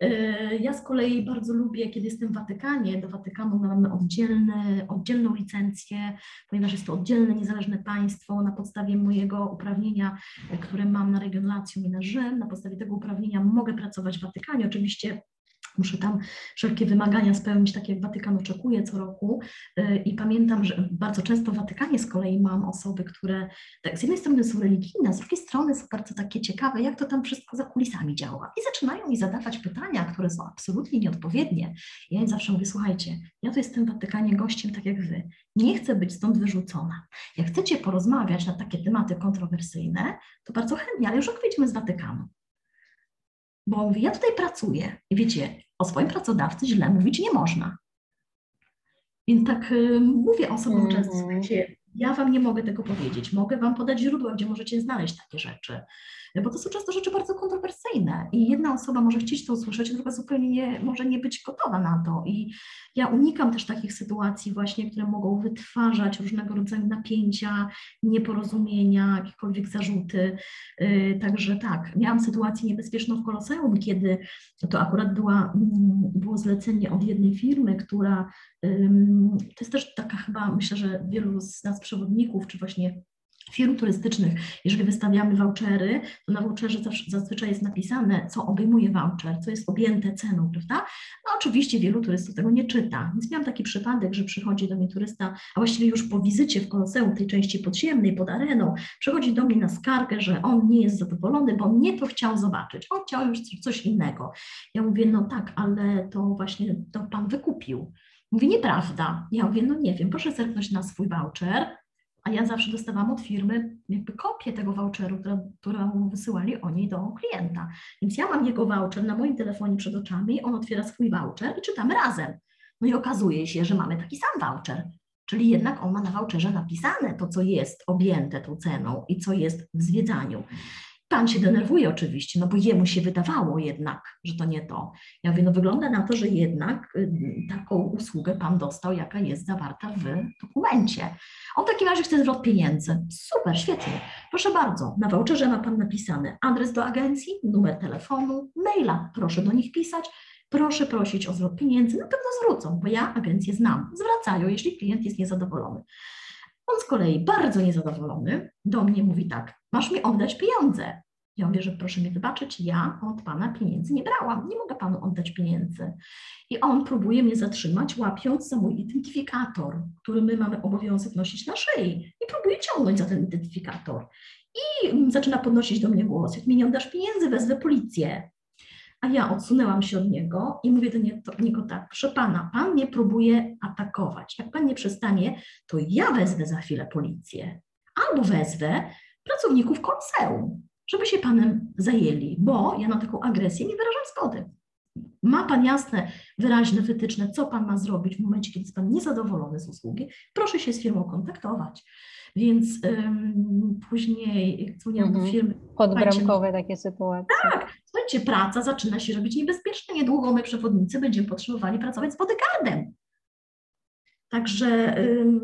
E, ja z kolei bardzo lubię, kiedy jestem w Watykanie, do Watykanu mamy oddzielne, oddzielną licencję, ponieważ jest to oddzielne, niezależne państwo. Na podstawie mojego uprawnienia, które mam na region i na Rzym, na podstawie tego uprawnienia mogę pracować w Watykanie. Oczywiście Muszę tam wszelkie wymagania spełnić, tak jak Watykan oczekuje co roku. Y, I pamiętam, że bardzo często w Watykanie z kolei mam osoby, które tak, z jednej strony są religijne, z drugiej strony są bardzo takie ciekawe, jak to tam wszystko za kulisami działa. I zaczynają mi zadawać pytania, które są absolutnie nieodpowiednie. Ja im zawsze mówię, słuchajcie, ja tu jestem w Watykanie gościem tak jak wy. Nie chcę być stąd wyrzucona. Jak chcecie porozmawiać na takie tematy kontrowersyjne, to bardzo chętnie, ale już jak wyjdziemy z Watykanu. Bo mówi, ja tutaj pracuję i wiecie, o swoim pracodawcy źle mówić nie można. Więc tak y, mówię osobom mm. często, słuchajcie, ja wam nie mogę tego powiedzieć, mogę wam podać źródła, gdzie możecie znaleźć takie rzeczy, bo to są często rzeczy bardzo kontrowersyjne. I jedna osoba może chcieć to usłyszeć, druga zupełnie nie, może nie być gotowa na to. I ja unikam też takich sytuacji właśnie, które mogą wytwarzać różnego rodzaju napięcia, nieporozumienia, jakiekolwiek zarzuty. Y, także tak, miałam sytuację niebezpieczną w Koloseum, kiedy to akurat była, mm, było zlecenie od jednej firmy, która to jest też taka chyba, myślę, że wielu z nas przewodników, czy właśnie firm turystycznych, jeżeli wystawiamy vouchery, to na voucherze zazwyczaj jest napisane, co obejmuje voucher, co jest objęte ceną, prawda? No oczywiście wielu turystów tego nie czyta, więc miałam taki przypadek, że przychodzi do mnie turysta, a właściwie już po wizycie w Koloseum, tej części podziemnej, pod areną, przychodzi do mnie na skargę, że on nie jest zadowolony, bo nie to chciał zobaczyć, on chciał już coś innego. Ja mówię, no tak, ale to właśnie to Pan wykupił. Mówi, nieprawda. Ja mówię, no nie wiem, proszę zerknąć na swój voucher, a ja zawsze dostawałam od firmy jakby kopię tego voucheru, którą wysyłali oni do klienta. Więc ja mam jego voucher na moim telefonie przed oczami, on otwiera swój voucher i czytamy razem. No i okazuje się, że mamy taki sam voucher, czyli jednak on ma na voucherze napisane to, co jest objęte tą ceną i co jest w zwiedzaniu. Pan się denerwuje oczywiście, no bo jemu się wydawało jednak, że to nie to. Ja mówię, no wygląda na to, że jednak y, taką usługę Pan dostał, jaka jest zawarta w dokumencie. On w takim razie chce zwrot pieniędzy. Super, świetnie. Proszę bardzo, na voucherze ma Pan napisany adres do agencji, numer telefonu, maila. Proszę do nich pisać. Proszę prosić o zwrot pieniędzy. Na pewno zwrócą, bo ja agencję znam. Zwracają, jeśli klient jest niezadowolony. On z kolei bardzo niezadowolony do mnie mówi tak, masz mi oddać pieniądze. Ja mówię, że proszę mi wybaczyć, ja od Pana pieniędzy nie brałam, nie mogę Panu oddać pieniędzy. I on próbuje mnie zatrzymać, łapiąc za mój identyfikator, który my mamy obowiązek nosić na szyi i próbuje ciągnąć za ten identyfikator. I zaczyna podnosić do mnie głos, jak mi nie oddasz pieniędzy, wezwę policję. A ja odsunęłam się od niego i mówię do niego tak, proszę pana, pan mnie próbuje atakować. Jak pan nie przestanie, to ja wezwę za chwilę policję. Albo wezwę pracowników konseum, żeby się panem zajęli, bo ja na taką agresję nie wyrażam zgody. Ma pan jasne, wyraźne wytyczne, co pan ma zrobić w momencie, kiedy jest pan niezadowolony z usługi, proszę się z firmą kontaktować. Więc um, później dzwoniłam -hmm. do mhm. firmy. Podbramkowe takie sytuacje. Tak, słuchajcie, praca zaczyna się robić niebezpieczna. Niedługo my przewodnicy będziemy potrzebowali pracować z bodyguardem. Także ym,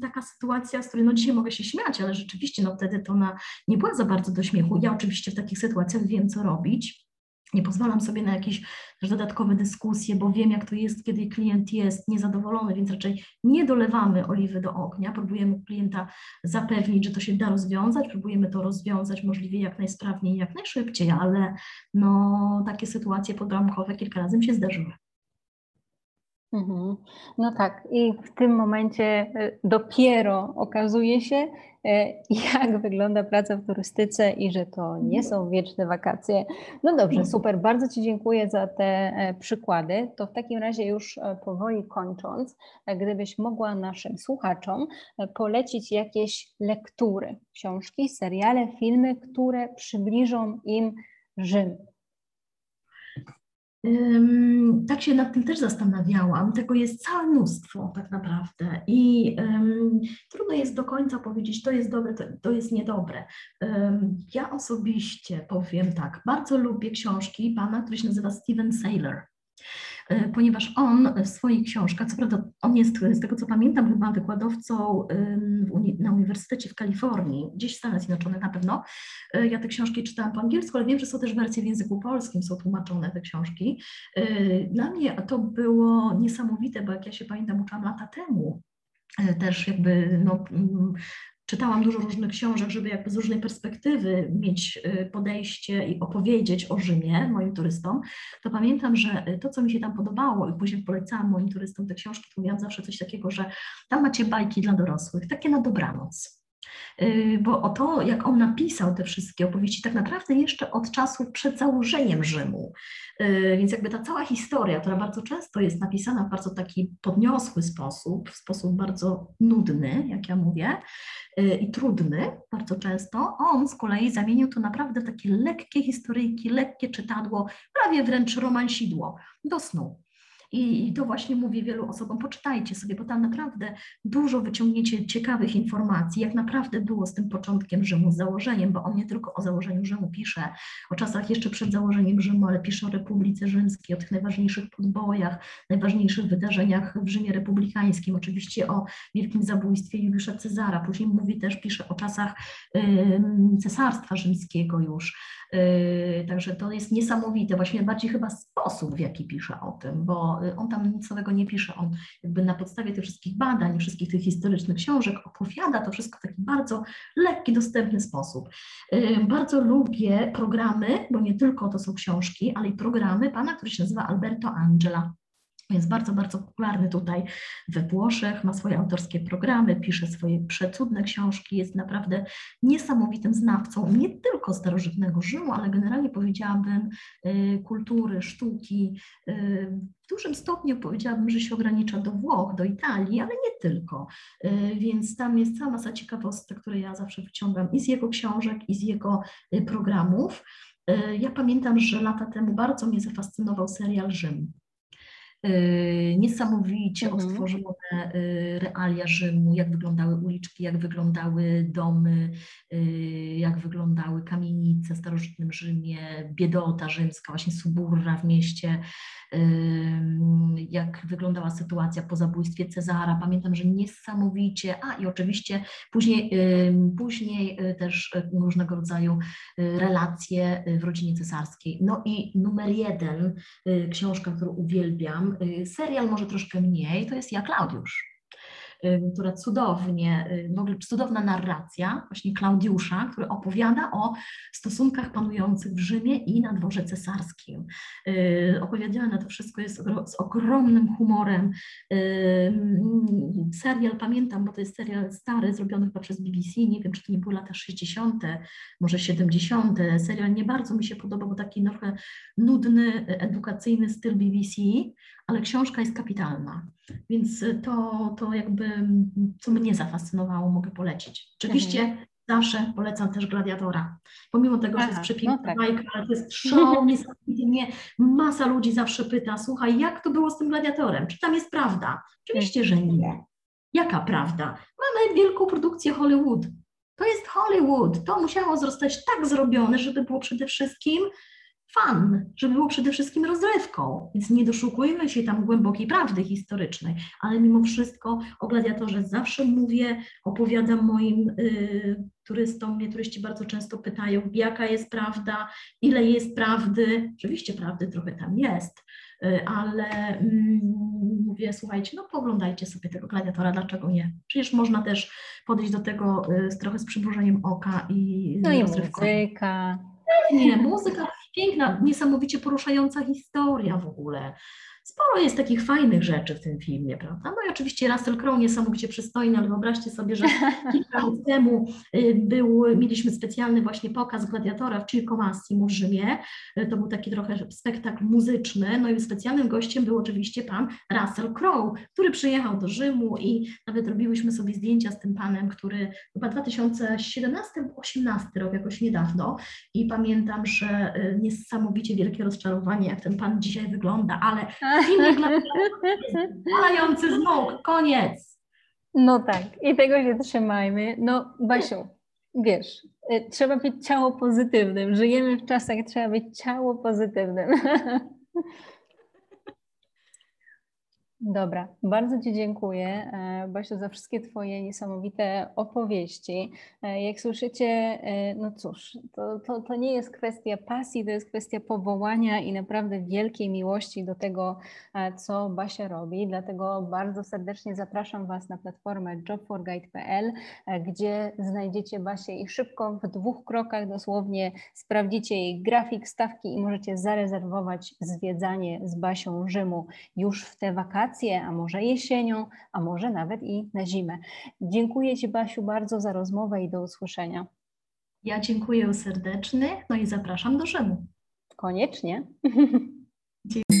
taka sytuacja, z której no dzisiaj mogę się śmiać, ale rzeczywiście no wtedy to ona nie była za bardzo do śmiechu. Ja oczywiście w takich sytuacjach wiem, co robić. Nie pozwalam sobie na jakieś dodatkowe dyskusje, bo wiem, jak to jest, kiedy klient jest niezadowolony, więc raczej nie dolewamy oliwy do ognia. Próbujemy klienta zapewnić, że to się da rozwiązać, próbujemy to rozwiązać możliwie jak najsprawniej, jak najszybciej, ale no, takie sytuacje podramkowe kilka razy mi się zdarzyły. Mhm. No tak, i w tym momencie e, dopiero okazuje się, e, jak wygląda praca w turystyce i że to nie są wieczne wakacje. No dobrze, mhm. super, bardzo Ci dziękuję za te e, przykłady. To w takim razie już powoli kończąc, gdybyś mogła naszym słuchaczom polecić jakieś lektury, książki, seriale, filmy, które przybliżą im Rzym tak się nad tym też zastanawiałam. Tego jest całe mnóstwo tak naprawdę i um, trudno jest do końca powiedzieć, to jest dobre, to, to jest niedobre. Um, ja osobiście powiem tak, bardzo lubię książki pana, który się nazywa Steven Saylor. E, ponieważ on w swoich książkach, co prawda on jest, z tego co pamiętam, chyba wykładowcą na Uniwersytecie w Kalifornii, gdzieś w Stanach Zjednoczonych na pewno. E, ja te książki czytałam po angielsku, ale wiem, że są też wersje w języku polskim, są tłumaczone te książki. E, dla mnie to było niesamowite, bo jak ja się pamiętam, uczyłam lata temu, też jakby no, czytałam dużo różnych książek, żeby jakby z różnej perspektywy mieć y, podejście i opowiedzieć o Rzymie moim turystom, to pamiętam, że y, to, co mi się tam podobało i później polecałam moim turystom te książki, to miałam zawsze coś takiego, że tam macie bajki dla dorosłych, takie na dobranoc. Y, bo o to, jak on napisał te wszystkie opowieści, tak naprawdę jeszcze od czasów przed założeniem Rzymu. Y, więc jakby ta cała historia, która bardzo często jest napisana w bardzo taki podniosły sposób, w sposób bardzo nudny, jak ja mówię, y, i trudny bardzo często, on z kolei zamienił to naprawdę takie lekkie historyjki, lekkie czytadło, prawie wręcz romansidło do snu. I to właśnie mówię wielu osobom, poczytajcie sobie, bo tam naprawdę dużo wyciągniecie ciekawych informacji, jak naprawdę było z tym początkiem Rzymu, z założeniem, bo on nie tylko o założeniu Rzymu pisze, o czasach jeszcze przed założeniem Rzymu, ale pisze o Republice Rzymskiej, o tych najważniejszych podbojach, najważniejszych wydarzeniach w Rzymie Republikańskim, oczywiście o wielkim zabójstwie Juliusza Cezara, później mówi też, pisze o czasach Cesarstwa Rzymskiego już, Yy, także to jest niesamowite, właśnie bardziej chyba sposób, w jaki pisze o tym, bo on tam nic nowego nie pisze, on jakby na podstawie tych wszystkich badań, wszystkich tych historycznych książek opowiada to wszystko w taki bardzo lekki, dostępny sposób. Yy, bardzo lubię programy, bo nie tylko to są książki, ale i programy pana, który się nazywa Alberto Angela. Jest bardzo, bardzo popularny tutaj we Włoszech, ma swoje autorskie programy, pisze swoje przecudne książki, jest naprawdę niesamowitym znawcą nie tylko starożytnego Rzymu, ale generalnie powiedziałabym y, kultury, sztuki. Y, w dużym stopniu powiedziałabym, że się ogranicza do Włoch, do Italii, ale nie tylko. Y, więc tam jest cała masa ciekawostek, które ja zawsze wyciągam i z jego książek, i z jego programów. Ja pamiętam, że lata temu bardzo mnie zafascynował serial Rzym. Y, niesamowicie mhm. odtworzone y, realia Rzymu, jak wyglądały uliczki, jak wyglądały domy, y, jak wyglądały kamienice w starożytnym Rzymie, biedota rzymska, właśnie suburra w mieście, jak wyglądała sytuacja po zabójstwie Cezara. Pamiętam, że niesamowicie, a i oczywiście później, później też różnego rodzaju relacje w rodzinie cesarskiej. No i numer jeden, książka, którą uwielbiam, Y, serial może troszkę mniej, to jest Ja Klaudiusz która cudownie, y, w ogóle cudowna narracja właśnie Klaudiusza, który opowiada o stosunkach panujących w Rzymie i na dworze cesarskim. Y, opowiedziane to wszystko jest z ogromnym humorem. Serial pamiętam, bo to jest serial stary, zrobiony chyba przez BBC, nie wiem, czy to nie były lata 60., może 70. Serial nie bardzo mi się podobał, bo taki trochę nudny, edukacyjny styl BBC, ale książka jest kapitalna. Więc to, to jakby, co mnie zafascynowało, mogę polecić. Oczywiście mhm. zawsze polecam też Gladiatora. Pomimo tego, Aha, że jest przepiękna no tak. bajka, ale to jest show, [laughs] niesamowite. Mnie masa ludzi zawsze pyta, słuchaj, jak to było z tym Gladiatorem? Czy tam jest prawda? Oczywiście, że nie. Jaka prawda? Mamy wielką produkcję Hollywood. To jest Hollywood. To musiało zostać tak zrobione, żeby było przede wszystkim fan, żeby było przede wszystkim rozrywką, więc nie doszukujmy się tam głębokiej prawdy historycznej, ale mimo wszystko o gladiatorze zawsze mówię, opowiadam moim y, turystom, mnie turyści bardzo często pytają, jaka jest prawda, ile jest prawdy, oczywiście prawdy trochę tam jest, y, ale y, mówię, słuchajcie, no poglądajcie sobie tego gladiatora, dlaczego nie? Przecież można też podejść do tego y, z, trochę z przymrużeniem oka i No i muzyka. Nie, muzyka piękna, niesamowicie poruszająca historia w ogóle. Sporo jest takich fajnych rzeczy w tym filmie, prawda? No i oczywiście Russell Crowe niesamowicie przystojny, ale wyobraźcie sobie, że [laughs] kilka lat temu y, był, mieliśmy specjalny właśnie pokaz Gladiatora w Circo Massimo w Rzymie. Y, to był taki trochę spektakl muzyczny, no i specjalnym gościem był oczywiście pan Russell Crowe, który przyjechał do Rzymu i nawet robiłyśmy sobie zdjęcia z tym panem, który chyba 2017-18 rok, jakoś niedawno i pamiętam, że y, niesamowicie wielkie rozczarowanie, jak ten pan dzisiaj wygląda, ale [laughs] Filmik [laughs] palający z nóg, koniec. No tak, i tego się trzymajmy. No Basiu, wiesz, y, trzeba być ciało pozytywnym. Żyjemy w czasach, trzeba być ciało pozytywnym. [laughs] Dobra, bardzo Ci dziękuję, e, Basiu, za wszystkie Twoje niesamowite opowieści. E, jak słyszycie, e, no cóż, to, to, to nie jest kwestia pasji, to jest kwestia powołania i naprawdę wielkiej miłości do tego, co Basia robi. Dlatego bardzo serdecznie zapraszam Was na platformę jobforguide.pl, gdzie znajdziecie Basię i szybko, w dwóch krokach dosłownie sprawdzicie jej grafik, stawki i możecie zarezerwować zwiedzanie z Basią Rzymu już w te wakacje wakacje, a może jesienią, a może nawet i na zimę. Dziękuję Ci, Basiu, bardzo za rozmowę i do usłyszenia. Ja dziękuję serdecznie, no i zapraszam do Rzymu. Koniecznie. [laughs]